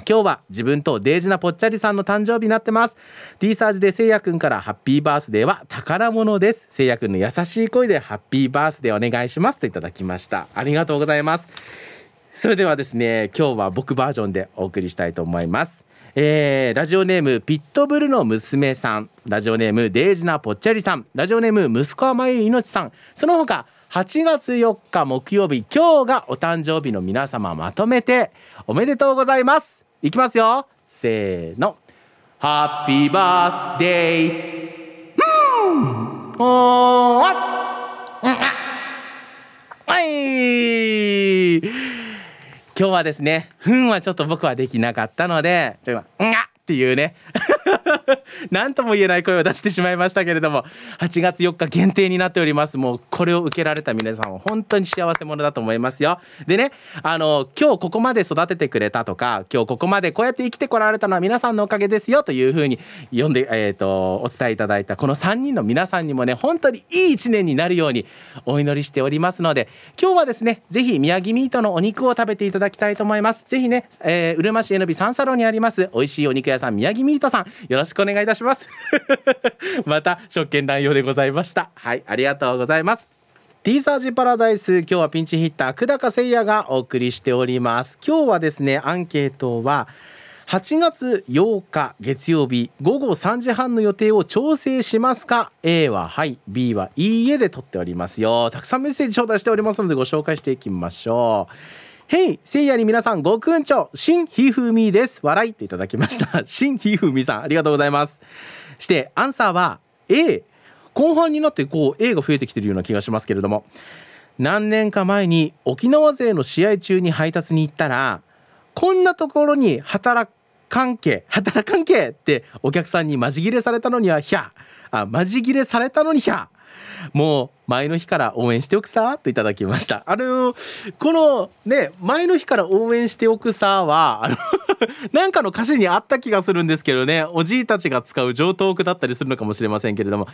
今日は自分とデージなぽっちゃりさんの誕生日になってます。T サージでせいやくんからハッピーバースデーは宝物です。せいやくんの優しい声でハッピーバースデーお願いしますといただきました。ありがとうございます。それではですね今日は僕バージョンでお送りしたいと思います。えー、ラジオネームピットブルの娘さん。ラジオネームデージなぽっちゃりさん。ラジオネーム息子はまいのちさん。その他8月4日木曜日今日がお誕生日の皆様まとめておめでとうございます。いきますよ。せーの。ハッピーバースデーうんおーはい今日はですねふんはちょっと僕はできなかったのでちょっと今んがっていうね。何とも言えない声を出してしまいましたけれども8月4日限定になっております。もうこれを受けられた皆さんは本当に幸せ者だと思いますよ。でねあの今日ここまで育ててくれたとか今日ここまでこうやって生きてこられたのは皆さんのおかげですよというふうに読んで、えーと、お伝えいただいたこの3人の皆さんにもね本当にいい1年になるようにお祈りしておりますので今日はですねぜひ宮城ミートのお肉を食べていただきたいと思います。ぜひね、え、うるま市えのびサンサロンにあります美味しいお肉屋さん宮城ミートさんよろしくお願いいたします。また職権乱用でございました。はいありがとうございます。T サージパラダイス今日はピンチヒッター久高誠也がお送りしております。今日はですねアンケートは8月8日月曜日午後3時半の予定を調整しますか？A ははい B はいいえで撮っておりますよ。たくさんメッセージ頂戴しておりますのでご紹介していきましょう。ヘイせいやに皆さんごくんちょ新ひふみです。笑いっていただきました。新ひふみさんありがとうございます。してアンサーは A 後半になってこう A が増えてきてるような気がしますけれども。何年か前に沖縄勢の試合中に配達に行ったらこんなところに働関係働関係ってお客さんにマジ切れされたのにはひゃあマジ切れされたのにひゃもう前の日から応援しておくさといただきました。あのこのね前の日から応援しておくさはあの なんかの歌詞にあった気がするんですけどねおじいたちが使う上等句だったりするのかもしれませんけれども。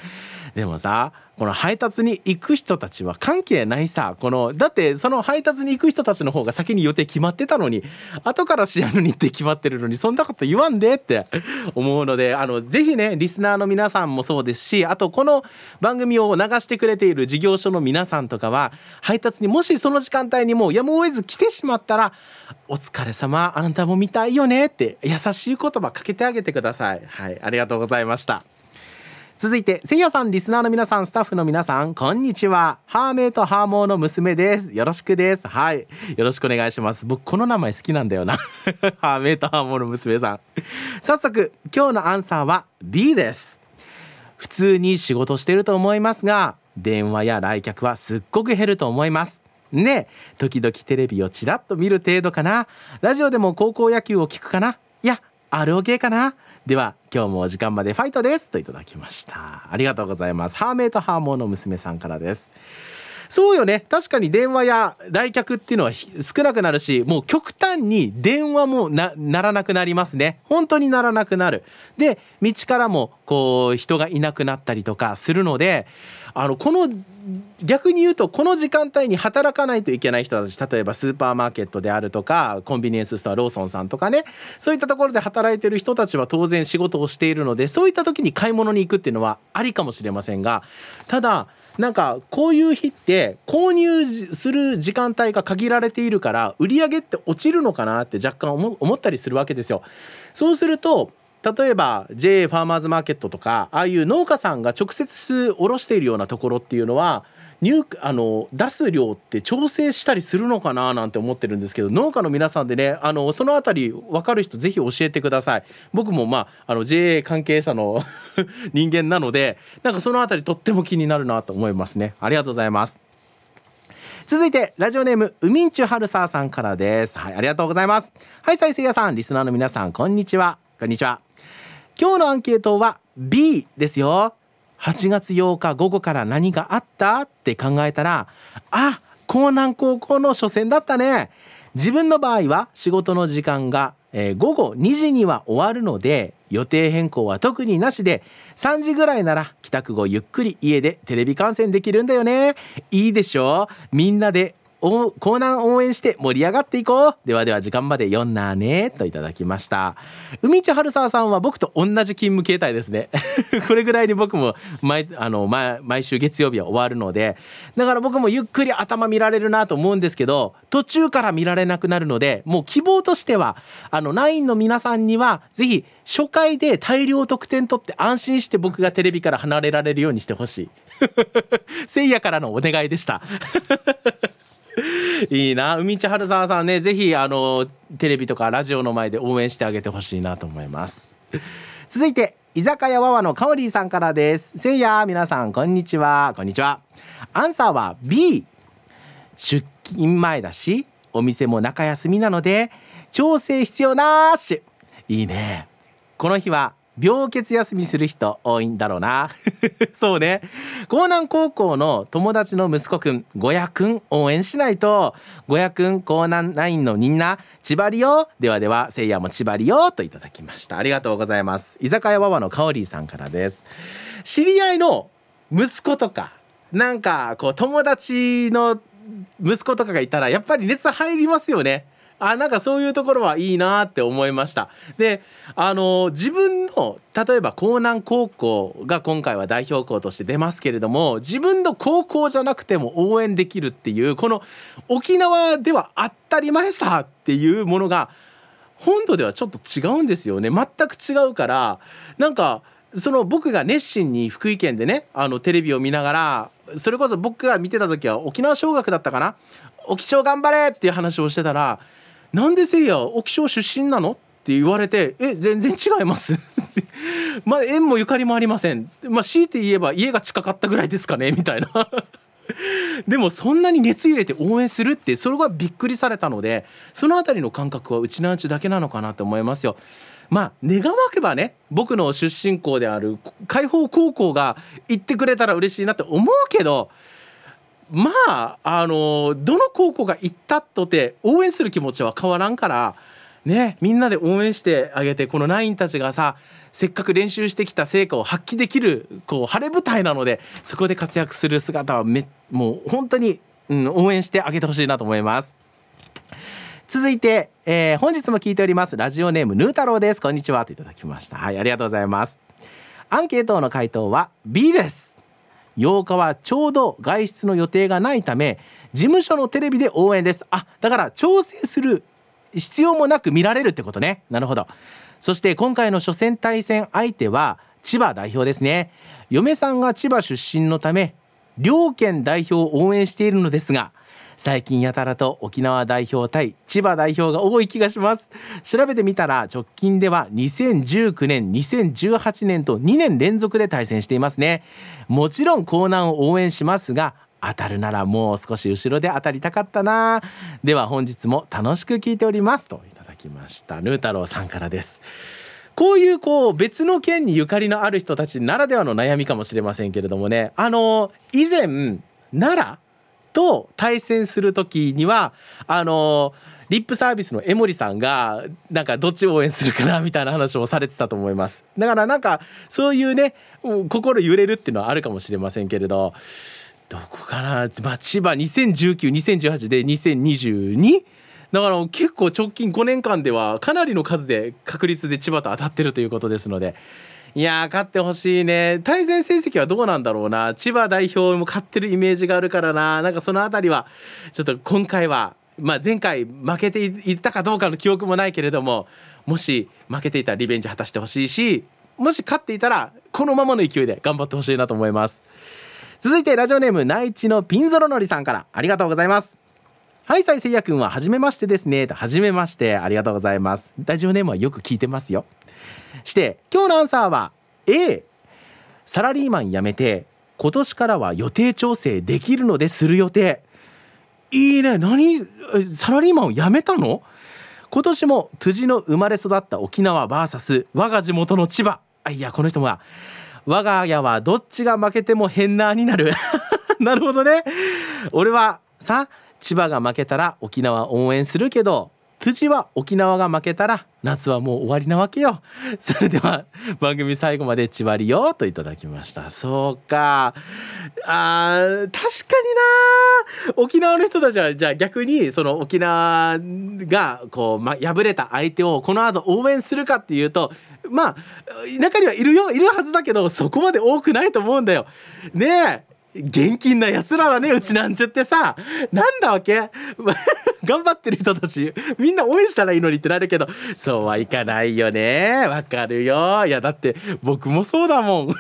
でもさこの配達に行く人たちは関係ないさこのだってその配達に行く人たちの方が先に予定決まってたのに後から試合の日程決まってるのにそんなこと言わんでって思うのであのぜひねリスナーの皆さんもそうですしあとこの番組を流してくれている事業所の皆さんとかは配達にもしその時間帯にもうやむを得ず来てしまったら「お疲れ様あなたも見たいよね」って優しい言葉かけてあげてください。はいありがとうございました。続いてせいやさんリスナーの皆さんスタッフの皆さんこんにちは。ハーメイとハーモーの娘です。よろしくです。はいよろしくお願いします。僕この名前好きなんだよな。ハーメイとハーモーの娘さん。早速今日のアンサーは B です。普通に仕事してると思いますが電話や来客はすっごく減ると思います。ね時々テレビをちらっと見る程度かな。ラジオでも高校野球を聞くかな。いや ROK かな。では今日もお時間までファイトです。といただきました。ありがとうございます。ハーメイとハーモーの娘さんからです。そうよね。確かに電話や来客っていうのは少なくなるしもう極端に電話もならなくなりますね。本当にならなくなる。で道からもこう人がいなくなったりとかするのであのこの逆に言うとこの時間帯に働かないといけない人たち例えばスーパーマーケットであるとかコンビニエンスストアローソンさんとかねそういったところで働いてる人たちは当然仕事をしているのでそういった時に買い物に行くっていうのはありかもしれませんがただなんかこういう日って購入する時間帯が限られているから売り上げって落ちるのかなって若干思ったりするわけですよ。そうすると例えば JA ファーマーズマーケットとかああいう農家さんが直接卸しているようなところっていうのは入あの出す量って調整したりするのかななんて思ってるんですけど農家の皆さんでねあのその辺り分かる人ぜひ教えてください。僕もまああの JA 関係者の 人間なのでなんかその辺りとっても気になるなと思いますね。ありがとうございます。続いてラジオネームウミンチュハルサーさんからです。はいありがとうございます。はい再生屋さんリスナーの皆さんこんにちは。こんにちは。今日のアンケートは B ですよ。8月8日午後から何があった？って考えたらあ江南高校の初戦だったね。自分の場合は仕事の時間が、えー午後2時には終わるので予定変更は特になしで3時ぐらいなら帰宅後ゆっくり家でテレビ観戦できるんだよね。いいでしょ？みんなでおコーナー応援して盛り上がっていこう。ではでは時間まで読んなね。といただきました。海地春沢さんは僕と同じ勤務形態ですね。これぐらいに僕も毎あの毎毎週月曜日は終わるので。だから僕もゆっくり頭見られるなと思うんですけど途中から見られなくなるのでもう希望としてはあのナインの皆さんにはぜひ初回で大量得点取って安心して僕がテレビから離れられるようにしてほしい。せいやからのお願いでした。いいな。海地春沢さんねぜひあのテレビとかラジオの前で応援してあげてほしいなと思います。続いて居酒屋わわのかおりーさんからです。せいや皆さんこんにちは。こんにちは。アンサーは B 出勤前だしお店も中休みなので調整必要なーし。いいね。この日は病欠休みする人多いんだろうな。そうね。江南高校の友達の息子くんゴヤくん応援しないと。ゴヤくん江南ナインのみんな千葉りよではではせいやも千葉りよといただきました。ありがとうございます。居酒屋わわのかおりーさんからです。知り合いの息子とかなんかこう友達の息子とかがいたらやっぱり熱入りますよね。あなんかそういうところはいいなって思いました。であの自分の例えば江南高校が今回は代表校として出ますけれども自分の高校じゃなくても応援できるっていうこの沖縄では当たり前さっていうものが本土ではちょっと違うんですよね。全く違うからなんかその僕が熱心に福井県でねあのテレビを見ながらそれこそ僕が見てた時は沖縄尚学だったかな？沖尚頑張れっていう話をしてたら「なんでせいや沖尚出身なの?」って言われて「え全然違います」まあ縁もゆかりもありませんまあ強いて言えば家が近かったぐらいですかねみたいな でもそんなに熱入れて応援するってそれがびっくりされたのでそのあたりの感覚はうちなうちだけなのかなと思いますよ。まあ願わけばね僕の出身校である海邦高校が行ってくれたら嬉しいなって思うけどまああのどの高校が行ったとて応援する気持ちは変わらんからねみんなで応援してあげてこのナインたちがさせっかく練習してきた成果を発揮できるこう晴れ舞台なのでそこで活躍する姿はめもう本当に、うん、応援してあげてほしいなと思います。続いて、えー本日も聞いておりますラジオネームヌー太郎です。こんにちは。といただきました。はいありがとうございます。アンケートの回答は B です。8日はちょうど外出の予定がないため事務所のテレビで応援です。あだから調整する必要もなく見られるってことね。なるほど。そして今回の初戦対戦相手は千葉代表ですね。嫁さんが千葉出身のため両県代表を応援しているのですが最近やたらと沖縄代表対千葉代表が多い気がします。調べてみたら直近では2019年2018年と2年連続で対戦していますね。もちろん江南を応援しますが当たるならもう少し後ろで当たりたかったな。では本日も楽しく聞いております。といただきました。ヌー太郎さんからです。こういうこう別の県にゆかりのある人たちならではの悩みかもしれませんけれどもね。あの以前奈良と対戦する時にはあのリップサービスの江森さんがなんかどっちを応援するかなみたいな話をされてたと思います。だからなんかそういうね心揺れるっていうのはあるかもしれませんけれどどこかな、まあ、千葉20192018で2022だから結構直近5年間ではかなりの数で確率で千葉と当たってるということですのでいや勝ってほしいね対戦成績はどうなんだろうな千葉代表も勝ってるイメージがあるからななんかそのあたりはちょっと今回は、まあ、前回負けていったかどうかの記憶もないけれどももし負けていたらリベンジ果たしてほしいしもし勝っていたらこのままの勢いで頑張ってほしいなと思います続いてラジオネーム内地のピンゾロのりさんからありがとうございますはい、さいせいやくんは初めましてですね。と初めまして、ありがとうございます。ラジオネームはよく聞いてますよ。して、今日のアンサーは A。サラリーマン辞めて、今年からは予定調整できるのでする予定。いいね。何？サラリーマンを辞めたの？今年も辻の生まれ育った沖縄 VS 我が地元の千葉。いや、この人は、我が家はどっちが負けても変なになる。なるほどね。俺はさ千葉が負けたら沖縄応援するけど辻は沖縄が負けたら夏はもう終わりなわけよ。それでは番組最後まで千葉りよといただきました。そうか。あー確かにな。沖縄の人たちはじゃあ逆にその沖縄がこう、ま、敗れた相手をこの後応援するかっていうとまあ中にはいるよ。いるはずだけどそこまで多くないと思うんだよ。ねえ。現金な奴らだねうちなんちゅってさ。なんだわけ？頑張ってる人たち。みんな応援したらいいのにってなるけど。そうはいかないよね。わかるよ。いやだって僕もそうだもん。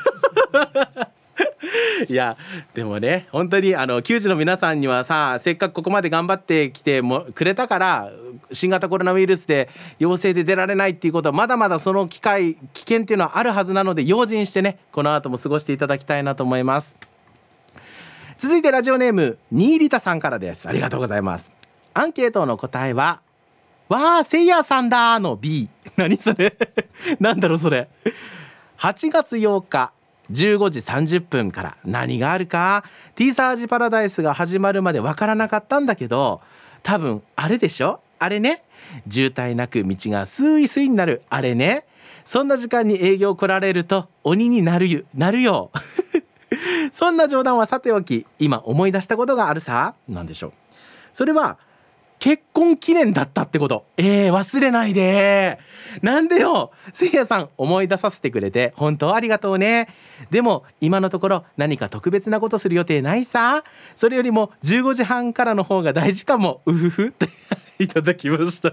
いやでもね本当にあの球児の皆さんにはさせっかくここまで頑張ってきてもくれたから新型コロナウイルスで陽性で出られないっていうことはまだまだその機会危険っていうのはあるはずなので用心してねこの後も過ごしていただきたいなと思います。続いてラジオネームニーリタさんからです。ありがとうございます。アンケートの答えはわあせいやさんだの B 何それ？なんだろうそれ？8月8日15時30分から何があるか？T サージパラダイスが始まるまでわからなかったんだけど多分あれでしょ？あれね？渋滞なく道がスイスイになる。あれね？そんな時間に営業来られると鬼になるなるよ。そんな冗談はさておき今思い出したことがあるさ。何でしょう。それは結婚記念だったってこと。えー、忘れないで。なんでよ。せいやさん思い出させてくれて。本当ありがとうね。でも今のところ何か特別なことする予定ないさ。それよりも15時半からの方が大事かも。うふふ。っ ていただきました。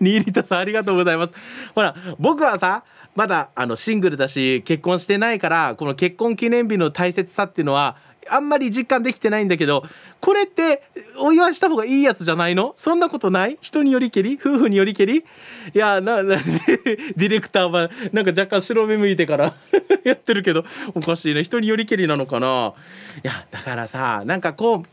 ニーリタさんありがとうございます。ほら僕はさまだあのシングルだし結婚してないからこの結婚記念日の大切さっていうのはあんまり実感できてないんだけどこれってお祝いした方がいいやつじゃないの？そんなことない？人によりけり？夫婦によりけり？いやなな ディレクターはなんか若干白目向いてから やってるけどおかしいね。人によりけりなのかな？いやだからさなんかこう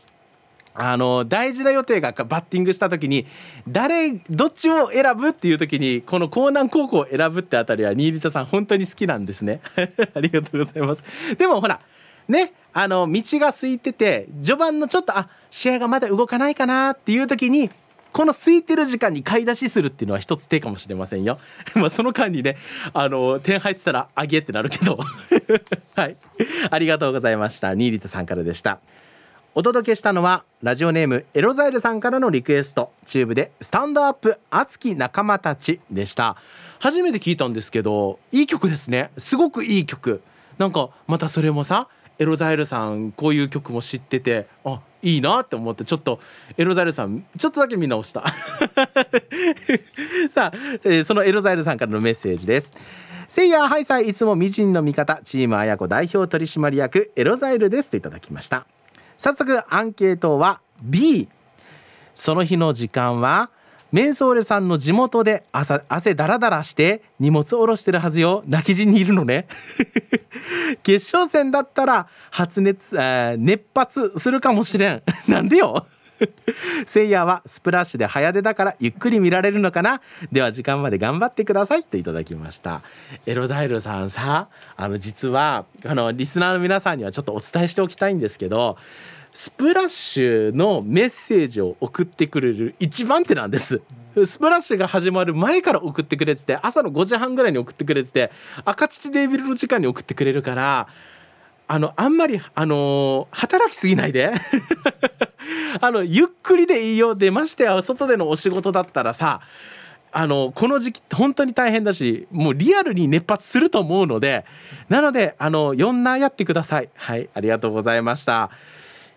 あの大事な予定がバッティングした時に誰どっちを選ぶっていう時にこの江南高校を選ぶってあたりは新田さん本当に好きなんですね ありがとうございますでもほらねあの道が空いてて序盤のちょっとあ試合がまだ動かないかなっていう時にこの空いてる時間に買い出しするっていうのは一つ手かもしれませんよ。まあその間にね、あの点入ってたらあげってなるけど。はい。ありがとうございました。ニーリタさんからでした。お届けしたのはラジオネームエロザイルさんからのリクエスト。チューブでスタンドアップ熱き仲間たちでした。初めて聞いたんですけどいい曲ですね。すごくいい曲。なんかまたそれもさエロザイルさんこういう曲も知っててあいいなって思ってちょっとエロザイルさんちょっとだけ見直した。さあ、えー、そのエロザイルさんからのメッセージです。せいやハイサイいつも美人の味方チームあやこ代表取締役エロザイルですといただきました。早速アンケートは B その日の時間はメンソーレさんの地元で朝汗だらだらして荷物下ろしてるはずよ。泣き陣にいるのね。決勝戦だったら発熱、えー、熱発するかもしれん。なんでよ？せいやはスプラッシュで早出だからゆっくり見られるのかな？では時間まで頑張ってくださいといただきました。エロザイルさんさあの実はあのリスナーの皆さんにはちょっとお伝えしておきたいんですけどスプラッシュのメッセージを送ってくれる一番手なんです。スプラッシュが始まる前から送ってくれてて朝の5時半ぐらいに送ってくれてて赤土デビルの時間に送ってくれるからあのあんまりあの働きすぎないで。あのゆっくりでいいよでましてや外でのお仕事だったらさあのこの時期本当に大変だしもうリアルに熱発すると思うのでなのであの4なやってください。はいありがとうございました。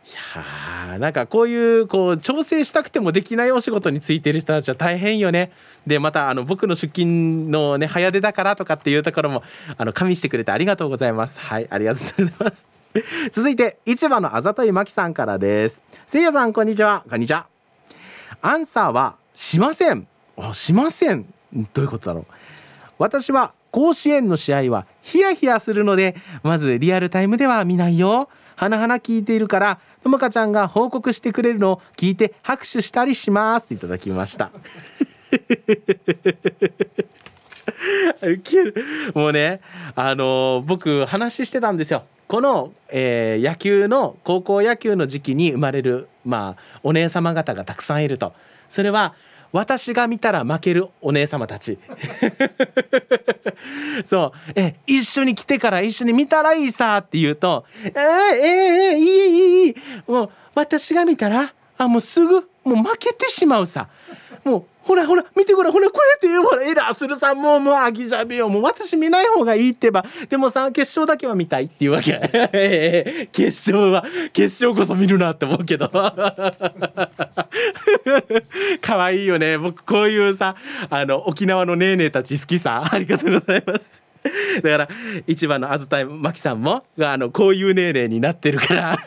いやーなんかこういうこう調整したくてもできないお仕事についてる人たちは大変よね。でまたあの僕の出勤のね早出だからとかっていうところもあの加味してくれてありがとうございます。はいありがとうございます。続いて市場のあざといまきさんからです。せいやさんこんにちは。こんにちは。アンサーはしません。あしません。どういうことだろう。私は甲子園の試合はヒヤヒヤするのでまずリアルタイムでは見ないよ。はなはな聞いているからともかちゃんが報告してくれるのを聞いて拍手したりしますっていただきました。もうねあの僕話してたんですよ。この、えー野球の高校野球の時期に生まれるまあお姉様方がたくさんいると。それは私が見たら負けるお姉様たち。そう。え一緒に来てから一緒に見たらいいさって言うとえー、えー、えいいいいいい。もう私が見たらあもうすぐもう負けてしまうさ。もうほらほら見てごらんほらこうやって言うほらエラーするさもうもうあぎじゃべよもう私見ない方がいいってばでもさ決勝だけは見たいっていうわけ。決勝は決勝こそ見るなって思うけど可愛いよね僕こういうさあの沖縄のネーネーたち好きさありがとうございますだから一番のあずたいまきさんもあのこういうネーネーになってるから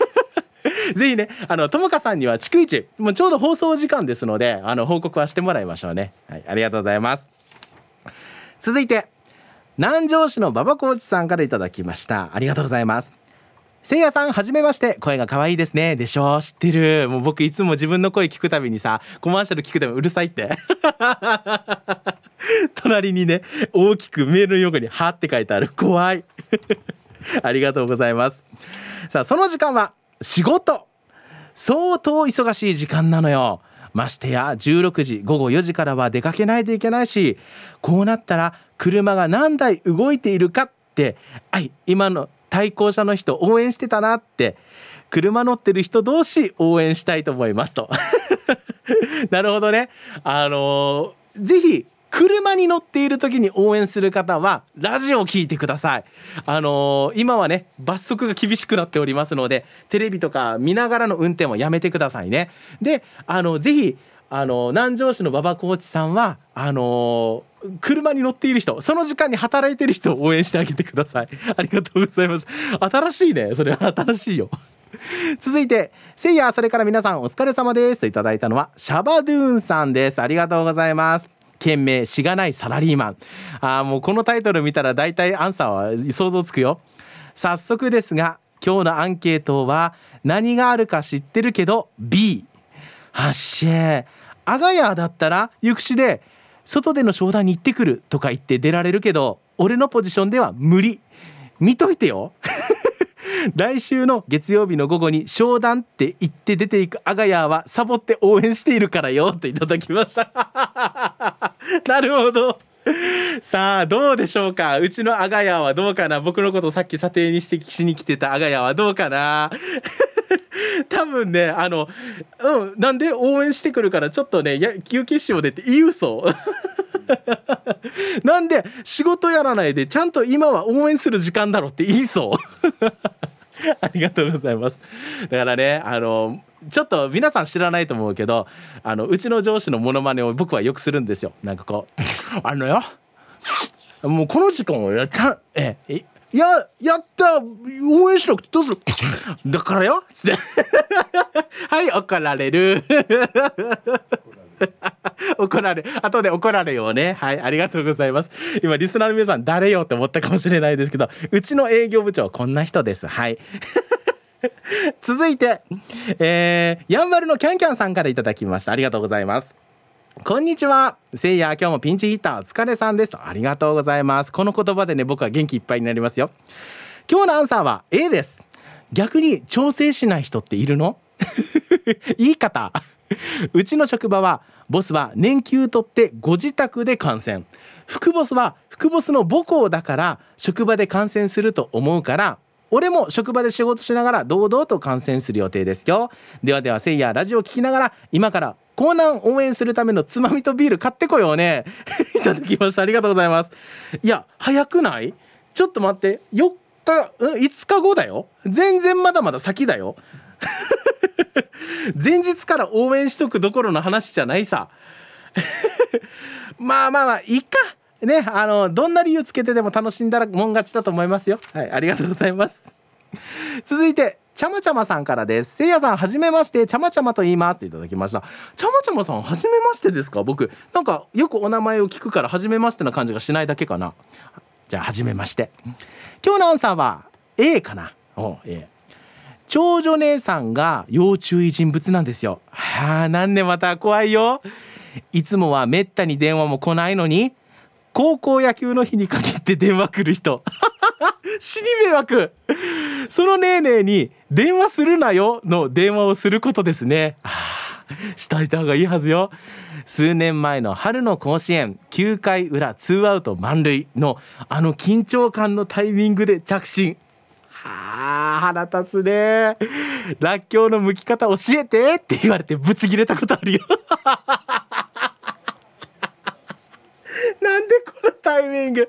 ぜひね、あの、ともかさんには逐一、もうちょうど放送時間ですので、あの、報告はしてもらいましょうね。はい、ありがとうございます。続いて、南城市の馬場コーチさんからいただきました。ありがとうございます。せいやさん、はじめまして。声が可愛いですね。でしょ知ってる。もう僕いつも自分の声聞くたびにさ、コマーシャル聞くたびうるさいって。隣にね、大きくメールの横に、はって書いてある。怖い。ありがとうございます。さあ、その時間は、仕事。相当忙しい時間なのよ。ましてや16時午後4時からは出かけないといけないしこうなったら車が何台動いているかってはい今の対向車の人応援してたなって車乗ってる人同士応援したいと思いますと。なるほどね。あのーぜひ車に乗っている時に応援する方はラジオを聞いてください。あのー今はね罰則が厳しくなっておりますのでテレビとか見ながらの運転はやめてくださいね。であのぜひあの南城市の馬場コーチさんはあのー車に乗っている人その時間に働いている人を応援してあげてください。ありがとうございます。新しいね。それは新しいよ。続いて「せいやそれから皆さんお疲れ様です」といただいたのはシャバドゥーンさんです。ありがとうございます。件名しがないサラリーマン。あーもうこのタイトル見たら大体アンサーは想像つくよ。早速ですが今日のアンケートは何があるか知ってるけど B はっしー。アガヤだったら行くしで外での商談に行ってくるとか言って出られるけど俺のポジションでは無理。見といてよ。来週の月曜日の午後に商談って言って出ていくアガヤはサボって応援しているからよといただきました。なるほど。さあどうでしょうか？うちのアガヤはどうかな？僕のことさっき査定に指摘しに来てたアガヤはどうかな？多分ねあのうんなんで応援してくるからちょっとねや休憩しようでって言い嘘 なんで仕事やらないでちゃんと今は応援する時間だろって言いそう。ありがとうございます。だからねあのちょっと皆さん知らないと思うけどあのうちの上司のモノマネを僕はよくするんですよ。なんかこうあのよもうこの時間をやっちゃええややった応援しなくてどうする？だからよ はい怒られる。怒られ後で怒られようねはいありがとうございます今リスナーの皆さん誰よって思ったかもしれないですけどうちの営業部長こんな人ですはい 続いて、えー、やんばるのキャンキャンさんからいただきましたありがとうございますこんにちは。せいや、今日もピンチヒッターお疲れさんですと。ありがとうございます。この言葉でね、僕は元気いっぱいになりますよ。今日のアンサーは A です。逆に調整しない人っているの？言い方。うちの職場は、ボスは年休取ってご自宅で観戦。副ボスは副ボスの母校だから職場で観戦すると思うから、俺も職場で仕事しながら堂々と観戦する予定ですよ。ではでは、せいや、ラジオ聞きながら、今からコーナー応援するためのつまみとビール買ってこようね。いただきました。ありがとうございます。いや、早くない？ちょっと待って。4日、5日後だよ。全然まだまだ先だよ。前日から応援しとくどころの話じゃないさ。まあまあまあ、いいか。ね、あの、どんな理由つけてでも楽しんだらもん勝ちだと思いますよ。はい、ありがとうございます。続いて、ちゃまちゃまさんからです。せいやさん、はじめまして、ちゃまちゃまと言います。いただきました。ちゃまちゃまさん、はじめましてですか？僕、なんか、よくお名前を聞くから、はじめましてな感じがしないだけかな。じゃあ、はじめまして。今日のアンサーは、A かな？お A。長女姉さんが要注意人物なんですよ。はあ、なんでまた怖いよ。いつもはめったに電話も来ないのに、高校野球の日に限って電話来る人。死に迷惑。そのねーねーに電話するなよ。の電話をすることですね。あしといた方がいいはずよ。数年前の春の甲子園9回裏ツーアウト満塁のあの緊張感のタイミングで着信。あ腹立つね。らっきょうの剥き方教えてって言われてブチギレたことあるよ。なんでこのタイミング？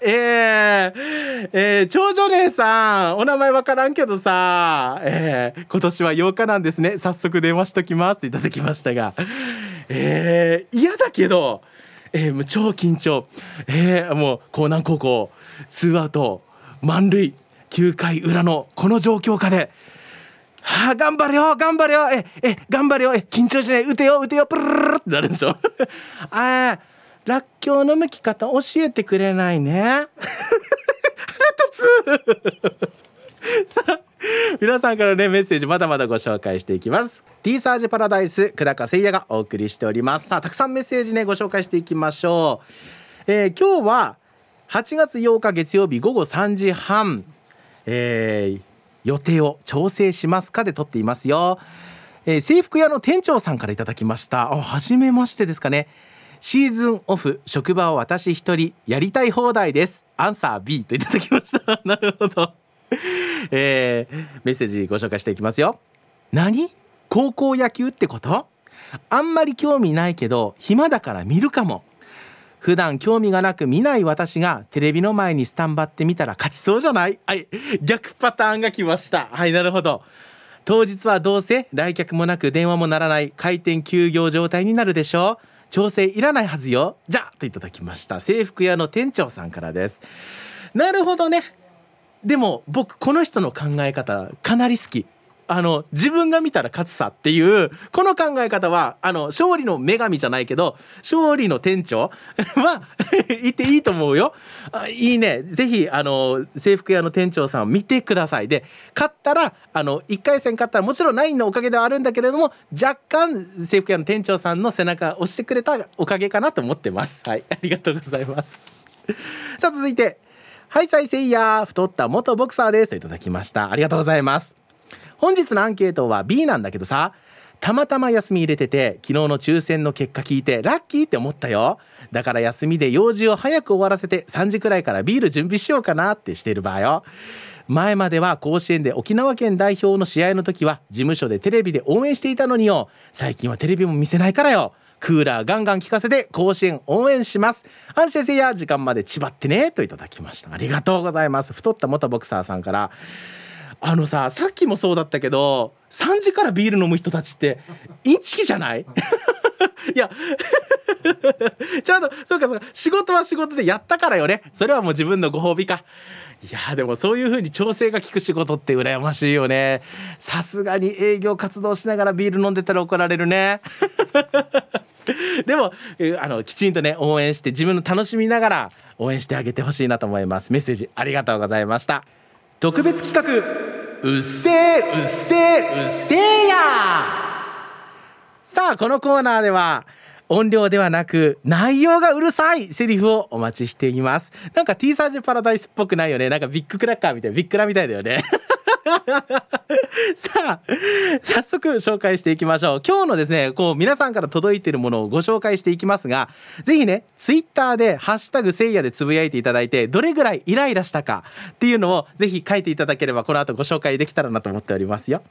えー、えー、長女姉さんお名前わからんけどさ、えー、今年は8日なんですね。早速電話しときますっていただきましたがえー、嫌だけど、えー、もう超緊張。えー、もう江南高校ツーアウト満塁。9回裏のこの状況下ではあ、頑張れよ頑張れよええ頑張れよえ緊張しない打てよ打てよプルルルってなるんですよ。ああらっきょうの剥き方教えてくれないね。腹立つ。さあ皆さんからねメッセージまだまだご紹介していきます。T サージパラダイス久高誠也がお送りしております。さあたくさんメッセージねご紹介していきましょう、えー、今日は8月8日月曜日午後3時半、えー、予定を調整しますかで撮っていますよ、えー、制服屋の店長さんからいただきました。あ初めましてですかね。シーズンオフ職場を私一人やりたい放題です。アンサー B といただきました。なるほど。えー、メッセージご紹介していきますよ。何？高校野球ってこと？あんまり興味ないけど暇だから見るかも。普段興味がなく見ない私がテレビの前にスタンバってみたら勝ちそうじゃない？はい。逆パターンが来ました。はいなるほど。当日はどうせ来客もなく電話もならない。開店休業状態になるでしょう。調整いらないはずよ。じゃといただきました。制服屋の店長さんからです。なるほどね。でも僕この人の考え方かなり好き。あの自分が見たら勝つさっていうこの考え方はあの勝利の女神じゃないけど勝利の店長は 言っていいと思うよ。いいね。ぜひあの制服屋の店長さんを見てください。で勝ったらあの1回戦勝ったらもちろんナインのおかげではあるんだけれども若干制服屋の店長さんの背中押してくれたおかげかなと思ってます。はいありがとうございます。さあ続いてはい、再生や太った元ボクサーです。といただきました。ありがとうございます。本日のアンケートは B なんだけどさたまたま休み入れてて昨日の抽選の結果聞いてラッキーって思ったよ。だから休みで用事を早く終わらせて3時くらいからビール準備しようかなってしてる場合よ。前までは甲子園で沖縄県代表の試合の時は事務所でテレビで応援していたのによ。最近はテレビも見せないからよ。クーラーガンガン効かせて甲子園応援します。安心せいや時間までちばってねといただきました。ありがとうございます。太った元ボクサーさんから。あのささっきもそうだったけど3時からビール飲む人たちってインチキじゃない？いや ちゃんとそうかそうか。仕事は仕事でやったからよね。それはもう自分のご褒美か。いやでもそういう風に調整が効く仕事って羨ましいよね。さすがに営業活動しながらビール飲んでたら怒られるね。でもあのきちんとね応援して自分の楽しみながら応援してあげてほしいなと思います。メッセージありがとうございました。特別企画うっせーうっせーうっせーやさあこのコーナーでは音量ではなく内容がうるさいセリフをお待ちしています。なんか T サージパラダイスっぽくないよね。なんかビッグクラッカーみたいなビッグラみたいだよね。さあ早速紹介していきましょう。今日のですねこう皆さんから届いているものをご紹介していきますがぜひねツイッターでハッシュタグせいやでつぶやいていただいてどれぐらいイライラしたかっていうのをぜひ書いていただければこの後ご紹介できたらなと思っておりますよ。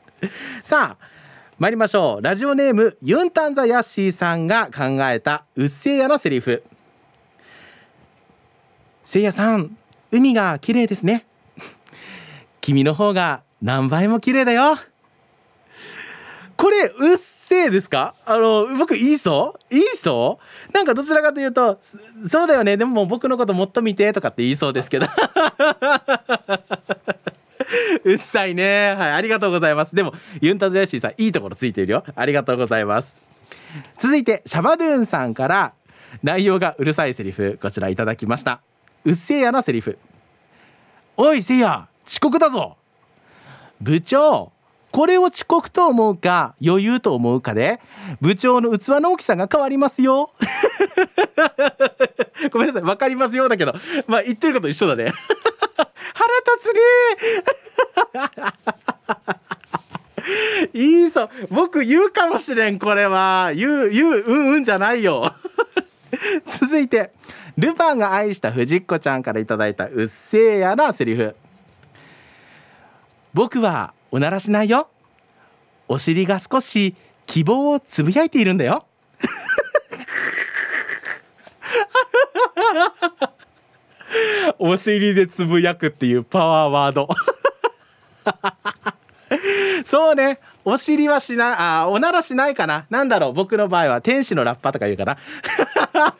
さあ参りましょう。ラジオネームユンタンザヤッシーさんが考えたうっせいやのセリフ。せいやさん海が綺麗ですね。君の方が何倍も綺麗だよ。これうっせえですか？あの僕いいそう？いいそう？なんかどちらかというとそうだよね。でも僕のこともっと見てとかって言いそうですけど。うっさいね。はいありがとうございます。でもユンタズヤシーさんいいところついているよ。ありがとうございます。続いてシャバドゥーンさんから内容がうるさいセリフこちらいただきました。うっせえやなセリフ。おいせいや遅刻だぞ。部長これを遅刻と思うか余裕と思うかで部長の器の大きさが変わりますよ。ごめんなさい分かりますよだけどまあ言ってること一緒だね。腹立つね いいぞ。僕言うかもしれんこれは。言う言ううんうんじゃないよ。続いてルパンが愛した藤子ちゃんからいただいたうっせえやなセリフ。僕はおならしないよ。お尻が少し希望をつぶやいているんだよ。お尻でつぶやくっていうパワーワード。そうね。お尻はしないあおならしないかな。なんだろう。僕の場合は天使のラッパとか言うかな。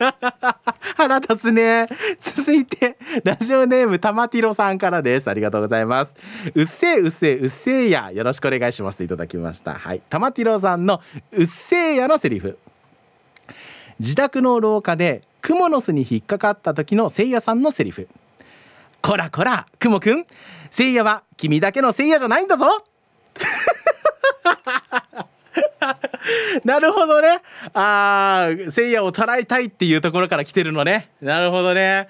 腹立つね。続いてラジオネームたまティロさんからです。ありがとうございます。うっせーうっせーうっせーや。よろしくお願いしますといただきました。はい。たまティロさんのうっせーやのセリフ。自宅の廊下でクモの巣に引っかかった時のせいやさんのセリフ。こらこらクモくん。せいやは君だけのせいやじゃないんだぞ。なるほどね。あーせいやを捉えたいっていうところから来てるのね。なるほどね。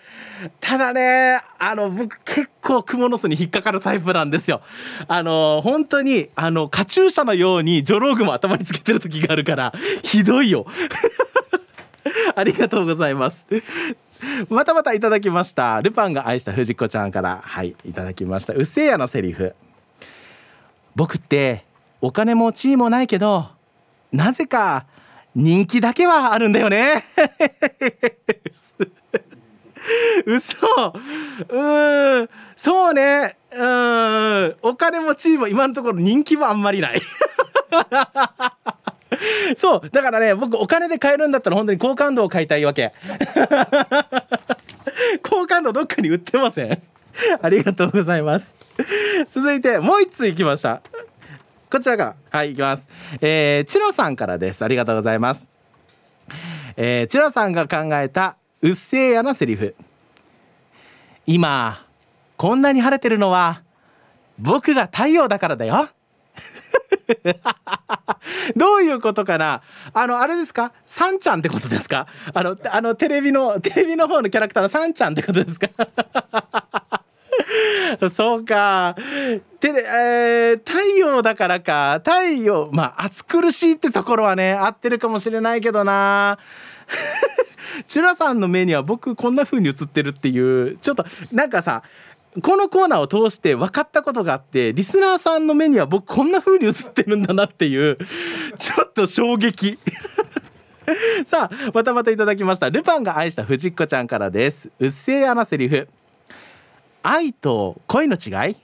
ただねあの僕結構クモの巣に引っかかるタイプなんですよ。あの本当にあのカチューシャのようにジョローグも頭につけてる時があるからひどいよ。ありがとうございます。またまたいただきました。ルパンが愛した藤子ちゃんから。はいいただきました。うっせぇやのセリフ。僕ってお金も地位もないけどなぜか人気だけはあるんだよね。嘘。うーん。そうね。うん。お金も地位も今のところ人気はあんまりない。そうだからね僕お金で買えるんだったら本当に好感度を買いたいわけ。好感度どっかに売ってません。ありがとうございます。続いてもう一通いきました。こちらから。はいいきます。えー、チロさんからです。ありがとうございます。えー、チロさんが考えたうっせぇやなセリフ。今こんなに晴れてるのは僕が太陽だからだよ。どういうことかな？あのあれですか？サンちゃんってことですか？あのあのテレビのテレビの方のキャラクターのサンちゃんってことですか？そうか。てれえー、太陽だからか。太陽まあ暑苦しいってところはね合ってるかもしれないけどな。チュラさんの目には僕こんな風に映ってるっていうちょっとなんかさこのコーナーを通して分かったことがあってリスナーさんの目には僕こんな風に映ってるんだなっていう ちょっと衝撃。さあまたまたいただきました。ルパンが愛した藤子ちゃんからです。うっせぇあなセリフ。愛と恋の違い？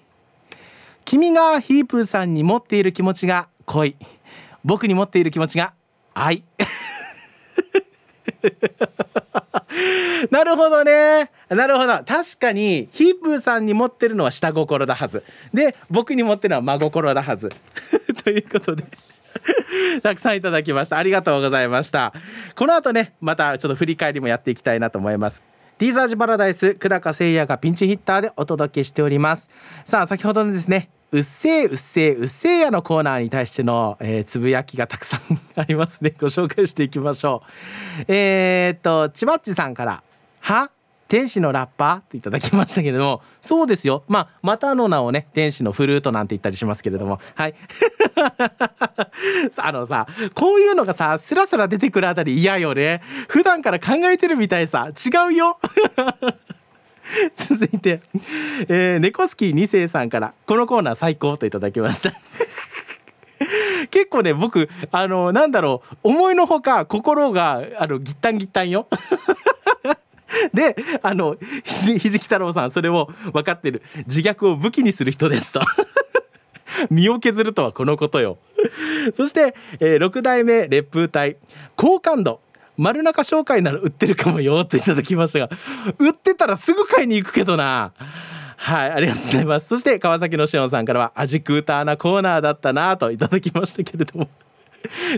君がヒープーさんに持っている気持ちが恋。僕に持っている気持ちが愛。なるほどね。なるほど。確かにヒープーさんに持ってるのは下心だはず。で僕に持ってるのは真心だはず。ということで。たくさんいただきました。ありがとうございました。この後ねまたちょっと振り返りもやっていきたいなと思います。ティーザージパラダイス久高誠也がピンチヒッターでお届けしております。さあ先ほどのですねうっせーうっせーうっせーやのコーナーに対しての、えー、つぶやきがたくさんありますね。ご紹介していきましょう。えー、っとちまっちさんからは？天使のラッパーっていただきましたけれども。そうですよ。まあまたの名をね天使のフルートなんて言ったりしますけれども。はい。あのさこういうのがさスラスラ出てくるあたり嫌よね。普段から考えてるみたいさ。違うよ。続いて、えー、猫スキー2世さんからこのコーナー最高といただきました。結構ね僕あのなんだろう思いのほか心があのギッタンギッタンよ。であのひじき太郎さんそれを分かってる自虐を武器にする人ですと。身を削るとはこのことよ。そして、えー、6代目烈風隊好感度。丸中商会なら売ってるかもよっていただきましたが売ってたらすぐ買いに行くけどな。はいありがとうございます。そして川崎のしおんさんからは味クーターなコーナーだったなといただきましたけれども。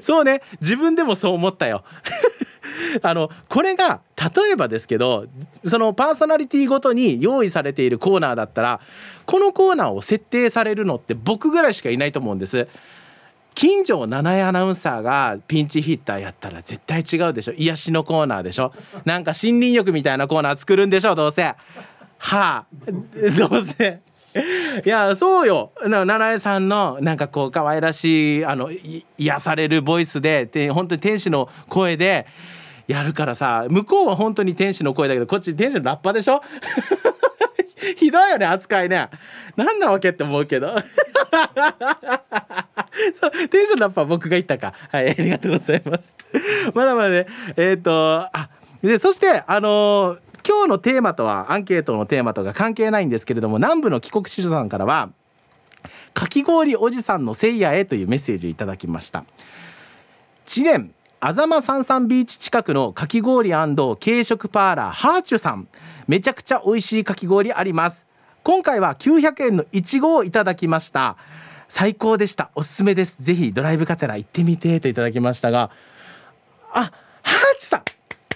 そうね自分でもそう思ったよ。あのこれが例えばですけどそのパーソナリティごとに用意されているコーナーだったらこのコーナーを設定されるのって僕ぐらいしかいないと思うんです。近所七重アナウンサーがピンチヒッターやったら絶対違うでしょ。癒しのコーナーでしょ。なんか森林浴みたいなコーナー作るんでしょどうせ。はあ。どうせ。いやそうよ。七重さんのなんかこう可愛らしいあの癒されるボイスで本当に天使の声でやるからさ向こうは本当に天使の声だけどこっち天使のラッパでしょ。ひどいよね扱いね。何なわけって思うけど。そうテンションのアップは僕が言ったか。はいありがとうございます。まだまだねえっ、ー、とあでそしてあのー、今日のテーマとはアンケートのテーマとか関係ないんですけれども南部の帰国子女さんからはかき氷おじさんのせいやへというメッセージをいただきました。知念あざまさんさんビーチ近くのかき氷軽食パーラーハーチュさん。めちゃくちゃ美味しいかき氷あります。今回は900円のいちごをいただきました。最高でした。おすすめです。ぜひドライブがてら行ってみてといただきましたが。あハーチュさん。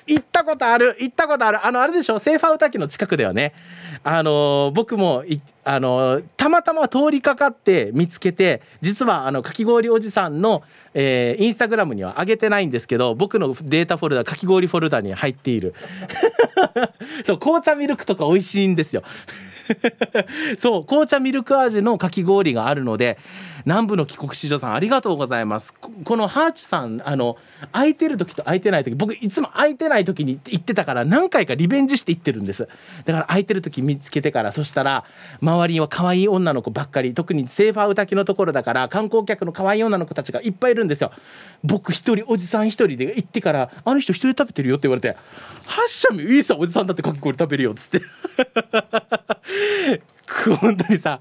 行ったことある。行ったことある。あのあれでしょ？セーファー滝の近くだよね。あの僕もあのたまたま通りかかって見つけて実はあのかき氷おじさんの、えー、インスタグラムには上げてないんですけど僕のデータフォルダかき氷フォルダに入っている。そう紅茶ミルクとか美味しいんですよ。そう紅茶ミルク味のかき氷があるので南部の帰国子女さんありがとうございます。このハーチさんあの空いてる時と空いてない時僕いつも空いてない時に行ってたから何回かリベンジして行ってるんです。だから空いてる時見つけてからそしたら周りは可愛い女の子ばっかり特にセーファー歌きのところだから観光客の可愛い女の子たちがいっぱいいるんですよ。僕一人おじさん一人で行ってからあの人一人食べてるよって言われて「はっしゃみいいさおじさんだってかき氷食べるよ」っつって。本当にさ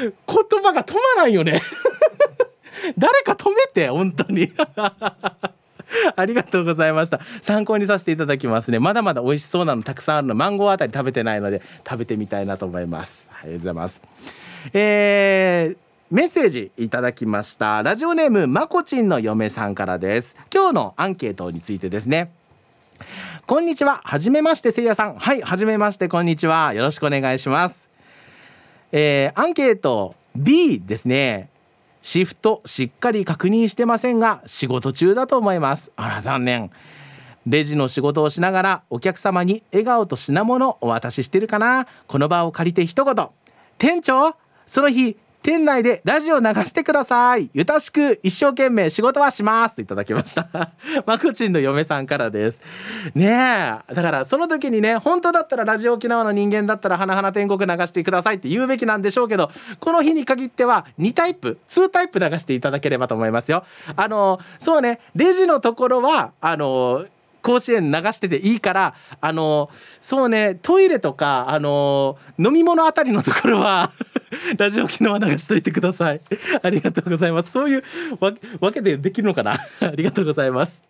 言葉が止まらんよね。誰か止めて本当に。ありがとうございました。参考にさせていただきますね。まだまだ美味しそうなのたくさんあるのマンゴーあたり食べてないので食べてみたいなと思います。ありがとうございます。えーメッセージいただきました。ラジオネームまこちんの嫁さんからです。今日のアンケートについてですね。こんにちは。はじめましてせいやさん。はいはじめましてこんにちは。よろしくお願いします。えー、アンケート B ですね。シフトしっかり確認してませんが仕事中だと思います。あら残念。レジの仕事をしながらお客様に笑顔と品物をお渡ししてるかな。この場を借りて一言。店長その日店内でラジオ流してください。ゆたしく一生懸命仕事はしますといただきました。マクチンの嫁さんからです。ねえ。だからその時にね本当だったらラジオ沖縄の人間だったら花々天国流してくださいって言うべきなんでしょうけどこの日に限っては2タイプ2タイプ流していただければと思いますよ。あのそうね。レジのところはあの甲子園流してていいからあのそうね。トイレとかあの飲み物あたりのところは ラジオ機能流しといてください。ありがとうございます。そういうわけでできるのかな？ありがとうございます。